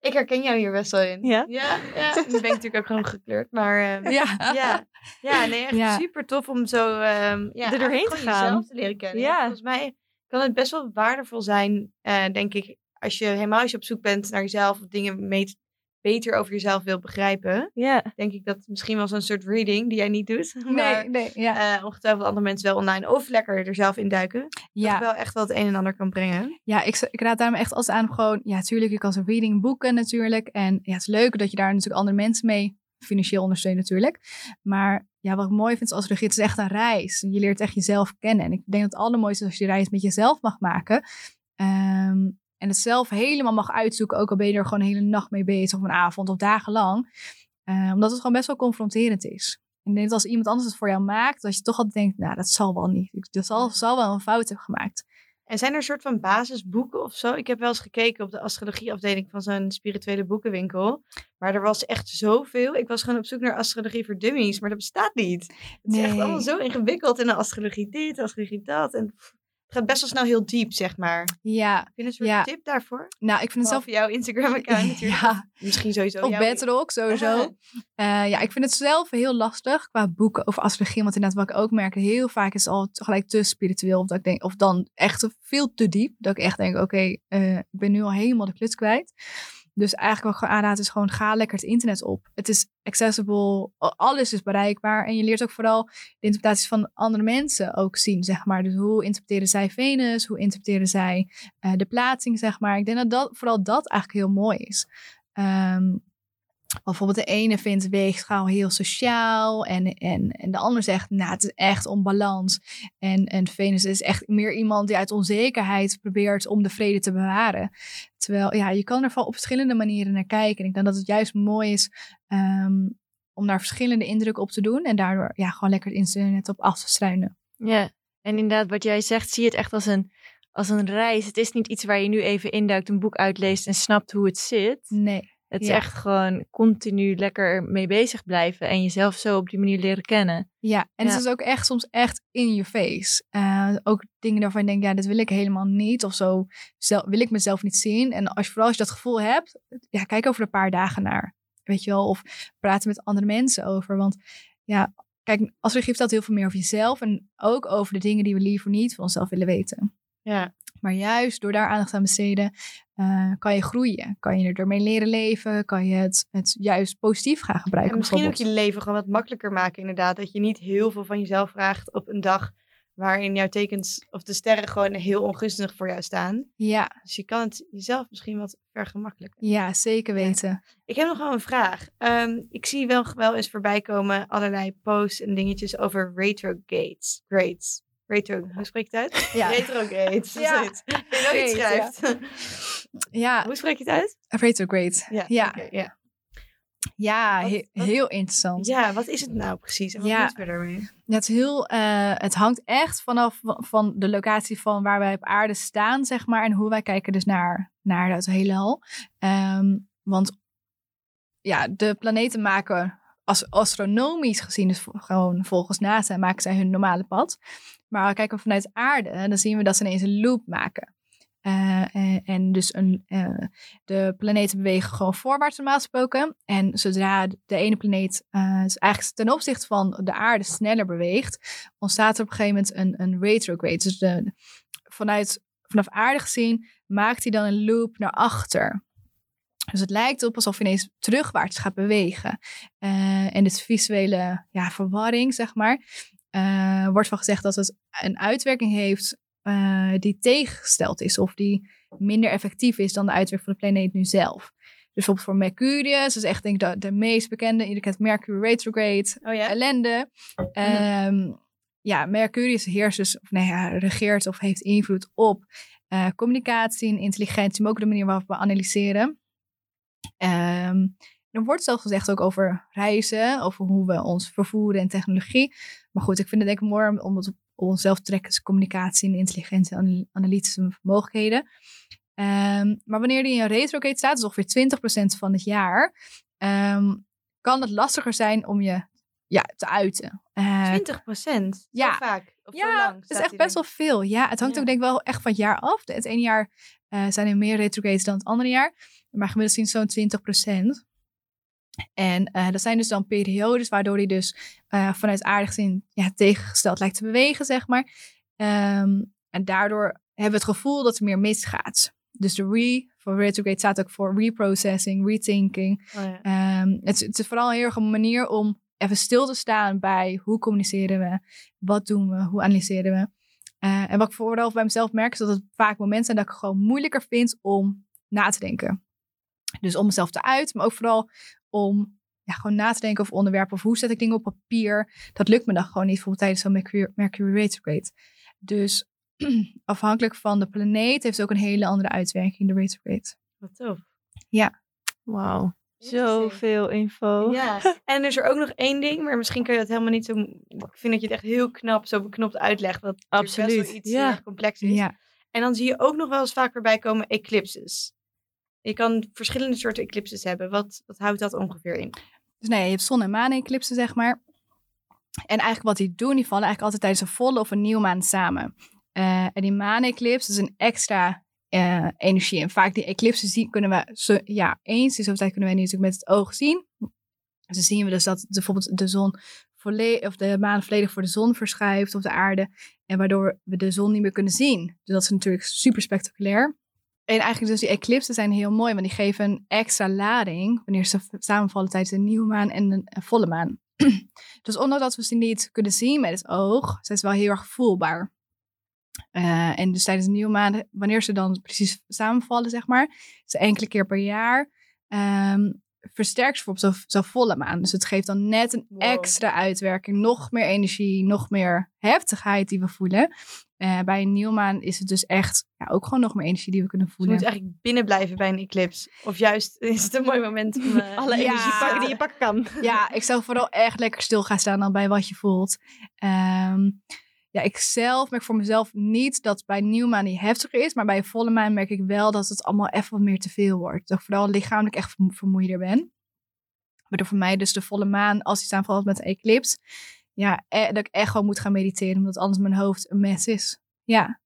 Ik herken jou hier best wel in. Ja? Ja, ja. Dan ben ik natuurlijk ook gewoon gekleurd. Maar ehm, Ja, ja. ja, nee, echt Ja. super tof om zo ehm ja, Er doorheen te gaan. jezelf te leren kennen. Ja. Volgens mij kan het best wel waardevol zijn, eh, denk ik, als je helemaal als je op zoek bent naar jezelf of dingen mee te- beter over jezelf wilt begrijpen, Ja. denk ik dat misschien wel zo'n soort reading die jij niet doet. Maar Nee, nee, ja. eh, ongetwijfeld andere mensen wel online of lekker er zelf induiken. ja. Dat wel echt wel het een en ander kan brengen. Ja, ik, ik raad daarom echt altijd aan gewoon... Ja, tuurlijk, je kan zo'n reading boeken natuurlijk. En ja, het is leuk dat je daar natuurlijk andere mensen mee financieel ondersteunt natuurlijk. Maar ja, wat ik mooi vind als regie, het is echt een reis. Je leert echt jezelf kennen. En ik denk dat het allermooiste is als je die reis met jezelf mag maken. Ehm, en het zelf helemaal mag uitzoeken. Ook al ben je er gewoon een hele nacht mee bezig. Of een avond of dagenlang. Eh, omdat het gewoon best wel confronterend is. En dat als iemand anders het voor jou maakt, dat je toch altijd denkt, nou, dat zal wel niet. Dat zal, zal wel een fout hebben gemaakt. En zijn er een soort van basisboeken of zo? Ik heb wel eens gekeken op de astrologieafdeling van zo'n spirituele boekenwinkel. Maar er was echt zoveel. Ik was gewoon op zoek naar astrologie voor dummies, maar dat bestaat niet. Het is echt allemaal zo ingewikkeld in de astrologie dit, astrologie dat. En pff, het gaat best wel snel heel diep, zeg maar. Ja, Heb je een soort Ja. tip daarvoor? nou, ik vind het zelf... Jouw Instagram-account natuurlijk. Ja, Misschien sowieso Of Bedrock, sowieso. Eh, ja, ik vind het zelf heel lastig qua boeken over astrologie. Want inderdaad, wat ik ook merk, heel vaak is het al gelijk te spiritueel. Of, dat ik denk, of dan echt veel te diep. Dat ik echt denk, oké, eh, ik ben nu al helemaal de kluts kwijt. Dus eigenlijk wat ik gewoon aanraad is gewoon ga lekker het internet op. Het is accessible, alles is bereikbaar. En je leert ook vooral de interpretaties van andere mensen ook zien, zeg maar. Dus hoe interpreteren zij Venus? Hoe interpreteren zij eh, de plaatsing, zeg maar. Ik denk dat, dat vooral dat eigenlijk heel mooi is. Ehm, bijvoorbeeld de ene vindt weegschaal heel sociaal en, en, en de ander zegt, nou, het is echt onbalans. En, en Venus is echt meer iemand die uit onzekerheid probeert om de vrede te bewaren. Terwijl, ja, je kan er van op verschillende manieren naar kijken. En ik denk dat het juist mooi is ehm, om daar verschillende indrukken op te doen en daardoor ja, gewoon lekker het internet op af te struinen. Ja. En inderdaad, wat jij zegt, zie het echt als een, als een reis. Het is niet iets waar je nu even induikt, een boek uitleest en snapt hoe het zit. Nee. Het is Ja. echt gewoon continu lekker mee bezig blijven en jezelf zo op die manier leren kennen. Ja, en Ja. het is ook echt soms echt in je face. Eh, ook dingen waarvan je denkt, ja, dit wil ik helemaal niet. Of zo wil ik mezelf niet zien. En als vooral als je dat gevoel hebt, ja, kijk over een paar dagen naar. Weet je wel, of praten met andere mensen over. Want ja, kijk, als regie vertelt heel veel meer over jezelf. En ook over de dingen die we liever niet van onszelf willen weten. Ja. Maar juist door daar aandacht aan besteden, eh, kan je groeien. Kan je ermee leren leven. Kan je het, het juist positief gaan gebruiken. En misschien ook je leven gewoon wat makkelijker maken, inderdaad. Dat je niet heel veel van jezelf vraagt op een dag waarin jouw tekens of de sterren gewoon heel ongunstig voor jou staan. Ja, Dus je kan het jezelf misschien wat vergemakkelijken. ja, zeker Ja. weten. Ik heb nog wel een vraag. Ehm, ik zie wel, wel eens voorbij komen allerlei posts en dingetjes over retrogrades. Grades. Retro, hoe spreek je het uit? Ja. Retrogrades. Ja. Zoiets. Wel iets schrijft. Ja, hoe spreek je het uit? retrograde. Ja. Ja, ja. ja Wat- he- wat- heel interessant. ja, wat is het nou precies? En wat Ja. moeten we daarmee? Ja, het, heel, eh, het hangt echt vanaf van- de locatie van waar wij op aarde staan, zeg maar. En hoe wij kijken dus naar, naar het heelal. Ehm, want ja, de planeten maken als astronomisch gezien, dus gewoon volgens NASA, maken zij hun normale pad. Maar als we kijken vanuit aarde, dan zien we dat ze ineens een loop maken. Eh, en, dus een, eh, de planeten bewegen gewoon voorwaarts normaal gesproken. En zodra de ene planeet eh, dus eigenlijk ten opzichte van de aarde sneller beweegt, ontstaat er op een gegeven moment een, een retrograde. Dus vanuit, vanaf aarde gezien maakt hij dan een loop naar achter. Dus het lijkt op alsof hij ineens terugwaarts gaat bewegen. En dit visuele ja, verwarring, zeg maar, eh, wordt van gezegd dat het een uitwerking heeft eh, die tegengesteld is. Of die minder effectief is dan de uitwerking van de planeet nu zelf. Dus bijvoorbeeld voor Mercurius, dat is echt denk ik de, de meest bekende. Iedereen kent Mercury retrograde, Oh ja? ellende. Ehm, ja, Mercurius heerst dus, of nee, ja, regeert of heeft invloed op eh, communicatie en intelligentie, maar ook de manier waarop we analyseren. Ehm, er wordt zelfs gezegd ook over reizen, over hoe we ons vervoeren en technologie. Maar goed, ik vind het denk ik mooi om- het op onszelf te trekken, dus communicatie en intelligentie en anal- analytische mogelijkheden. Ehm, maar wanneer die in een retrograde staat, dus ongeveer 20% van het jaar, ehm, kan het lastiger zijn om je ja, te uiten. Eh, 20 procent? ja. Zo vaak? Of zo ja, lang het is echt best wel veel. Ja, het hangt Ja. ook denk ik wel echt van het jaar af. Het ene jaar eh, zijn er meer retrogrades dan het andere jaar. Maar gemiddeld zien zo'n 20 En eh, dat zijn dus dan periodes waardoor hij dus eh, vanuit aardig gezien ja, tegengesteld lijkt te bewegen, zeg maar. Ehm, en daardoor hebben we het gevoel dat er meer misgaat. Dus de voor retrograde staat ook voor reprocessing, rethinking. Oh, ja. Ehm, het, is- het is vooral heel erg een manier om even stil te staan bij hoe communiceren we, wat doen we, hoe analyseren we. Eh, en wat ik vooral bij mezelf merk, is dat het vaak momenten zijn dat ik het gewoon moeilijker vind om na te denken. Dus om mezelf te uit, maar ook vooral om ja, gewoon na te denken over onderwerpen of hoe zet ik dingen op papier. Dat lukt me dan gewoon niet, bijvoorbeeld tijdens zo'n Mercury, Mercury retrograde. Dus afhankelijk van de planeet heeft het ook een hele andere uitwerking, de retrograde. Wat tof. Wauw. Interesting. Zoveel info. Ja, en is er ook nog één ding, maar misschien kun je dat helemaal niet zo... Ik vind dat je het echt heel knap, zo beknopt uitlegt. Dat natuurlijk best Absoluut, wel iets ja. heel erg complex is. Ja, En dan zie je ook nog wel eens vaker bij komen eclipses. Je kan verschillende soorten eclipses hebben. Wat, wat houdt dat ongeveer in? Dus nee, je hebt zon- en maan-eclipsen, zeg maar. En eigenlijk wat die doen, die vallen eigenlijk altijd tijdens een volle of een nieuwe maan samen. Eh, en die maan-eclips is een extra eh, energie. En vaak die eclipsen zien, kunnen we, ja, eens in zoveel tijd kunnen wij natuurlijk met het oog zien. Dus dan zien we dus dat bijvoorbeeld de zon of de maan volledig voor de zon verschuift of de aarde. En waardoor we de zon niet meer kunnen zien. Dus dat is natuurlijk super spectaculair. En eigenlijk dus die eclipsen zijn heel mooi, want die geven een extra lading wanneer ze samenvallen tijdens een nieuwe maan en een, volle maan. dus ondanks dat we ze niet kunnen zien met het oog, zijn ze wel heel erg voelbaar. Eh, en dus tijdens een nieuwe maan, wanneer ze dan precies samenvallen, zeg maar, ze enkele keer per jaar, ehm, versterkt ze bijvoorbeeld zo'n zo volle maan. Dus het geeft dan net een Wow. extra uitwerking, nog meer energie, nog meer heftigheid die we voelen. Eh, bij een nieuwe maan is het dus echt ja, ook gewoon nog meer energie die we kunnen Dus je voelen. moet eigenlijk binnen blijven bij een eclipse. Of juist is het een mooi moment om... eh, Alle Ja. energie pakken die je pakken kan. Ja, ik zou vooral echt lekker stil gaan staan dan bij wat je voelt. Ehm, ja, ik zelf merk voor mezelf niet dat bij nieuwmaan die heftiger is. Maar bij volle maan merk ik wel dat het allemaal even wat meer te veel wordt. Dat ik vooral lichamelijk echt vermo- vermoeider ben. Waardoor voor mij dus de volle maan, als die samenvalt met een eclipse. Ja, eh, dat ik echt gewoon moet gaan mediteren. Omdat anders mijn hoofd een mes is. Ja,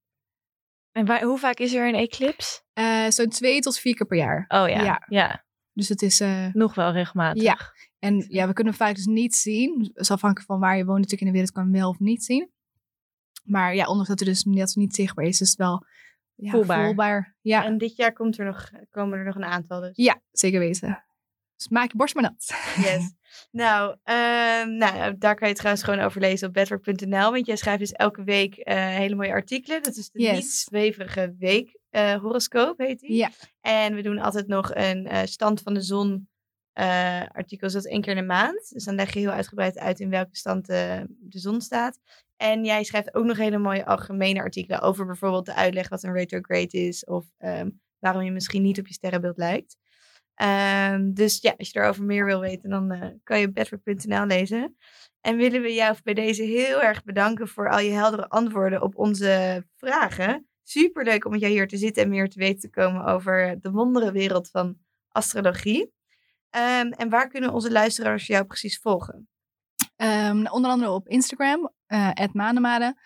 En waar, hoe vaak is er een eclipse? Eh, zo'n twee tot vier keer per jaar. Oh ja. Ja. ja. Dus het is... eh, Nog wel regelmatig. Ja. En ja, we kunnen vaak dus niet zien. Dus afhankelijk van waar je woont natuurlijk in de wereld kan je wel of niet zien. Maar ja, ondanks dat hij dus net niet zichtbaar is, is het wel ja, Voelbaar. voelbaar. Ja. En dit jaar komt er nog, komen er nog een aantal dus. ja, zeker weten. Dus maak je borst maar nat. Yes. nou, ehm, nou, daar kan je trouwens gewoon over lezen op bedrock.nl. Want jij schrijft dus elke week eh, hele mooie artikelen. Dat is de Yes. niet zweverige week eh, horoscoop, heet die. Ja, En we doen altijd nog een eh, stand van de zon eh artikel. Dus dat één keer in de maand. Dus dan leg je heel uitgebreid uit in welke stand de zon staat. En jij schrijft ook nog hele mooie algemene artikelen over bijvoorbeeld de uitleg wat een retrograde is. Of ehm, waarom je misschien niet op je sterrenbeeld lijkt. Ehm, dus ja, als je erover meer wil weten, dan eh, kan je bedrock.nl lezen. En willen we jou bij deze heel erg bedanken voor al je heldere antwoorden op onze vragen. Superleuk om met jou hier te zitten en meer te weten te komen over de wonderenwereld van astrologie. Ehm, en waar kunnen onze luisteraars jou precies volgen? Ehm, onder andere op Instagram, eh @manemade.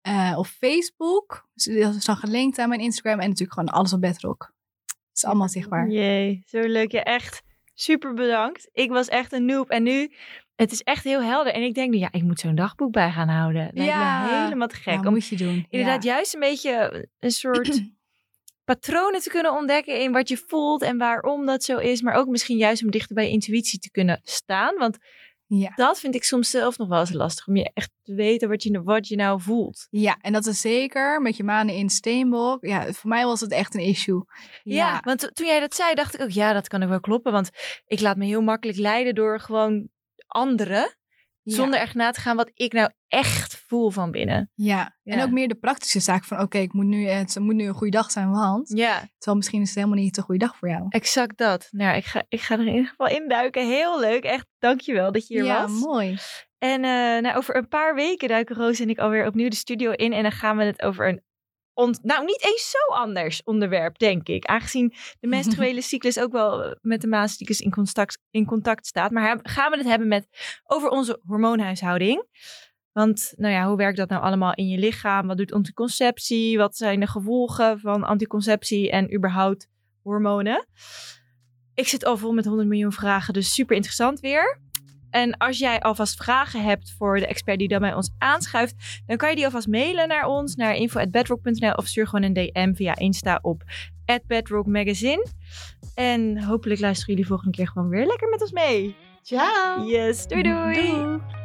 Eh, op Facebook, dus dat is dan gelinkt aan mijn Instagram. En natuurlijk gewoon alles op Bedrock. Het is allemaal zichtbaar. Jee, zo leuk. Ja, echt super bedankt. Ik was echt een noob. En nu, het is echt heel helder. En ik denk nu, ja, ik moet zo'n dagboek bij gaan houden. Lijkt Ja. me helemaal te gek. Ja, Om moet je doen. inderdaad Ja. juist een beetje een soort patronen te kunnen ontdekken in wat je voelt en waarom dat zo is. Maar ook misschien juist om dichter bij je intuïtie te kunnen staan. Want Ja. dat vind ik soms zelf nog wel eens lastig. Om je echt te weten wat je, wat je nou voelt. ja, en dat is zeker met je manen in Steenbok. Ja, voor mij was het echt een issue. Ja, want to- toen jij dat zei, dacht ik ook, ja, dat kan ook wel kloppen. Want ik laat me heel makkelijk leiden door gewoon anderen. Ja. Zonder echt na te gaan wat ik nou echt voel van binnen. Ja, en Ja. ook meer de praktische zaak van oké, ik moet nu, het moet nu een goede dag zijn, want Ja, terwijl misschien is het helemaal niet een goede dag voor jou. exact dat. Nou, ja, ik ga, ik ga er in ieder geval induiken. Heel leuk. Echt, dankjewel dat je hier ja, was. mooi. En eh, nou, over een paar weken duiken Roos en ik alweer opnieuw de studio in. En dan gaan we het over een, ont- nou niet eens zo anders onderwerp, denk ik. Aangezien de menstruele cyclus ook wel eh, met de maandcyclus in contact, in contact staat. Maar gaan we het hebben met, over onze hormoonhuishouding. Want nou ja, hoe werkt dat nou allemaal in je lichaam? Wat doet anticonceptie? Wat zijn de gevolgen van anticonceptie en überhaupt hormonen? Ik zit al vol met 100 miljoen vragen, dus super interessant weer. En als jij alvast vragen hebt voor de expert die dan bij ons aanschuift, dan kan je die alvast mailen naar ons, naar info.bedrock.nl of stuur gewoon een DM via Insta op Bedrock Magazine. En hopelijk luisteren jullie volgende keer gewoon weer lekker met ons mee. Ciao! Yes, doei doei! Doei.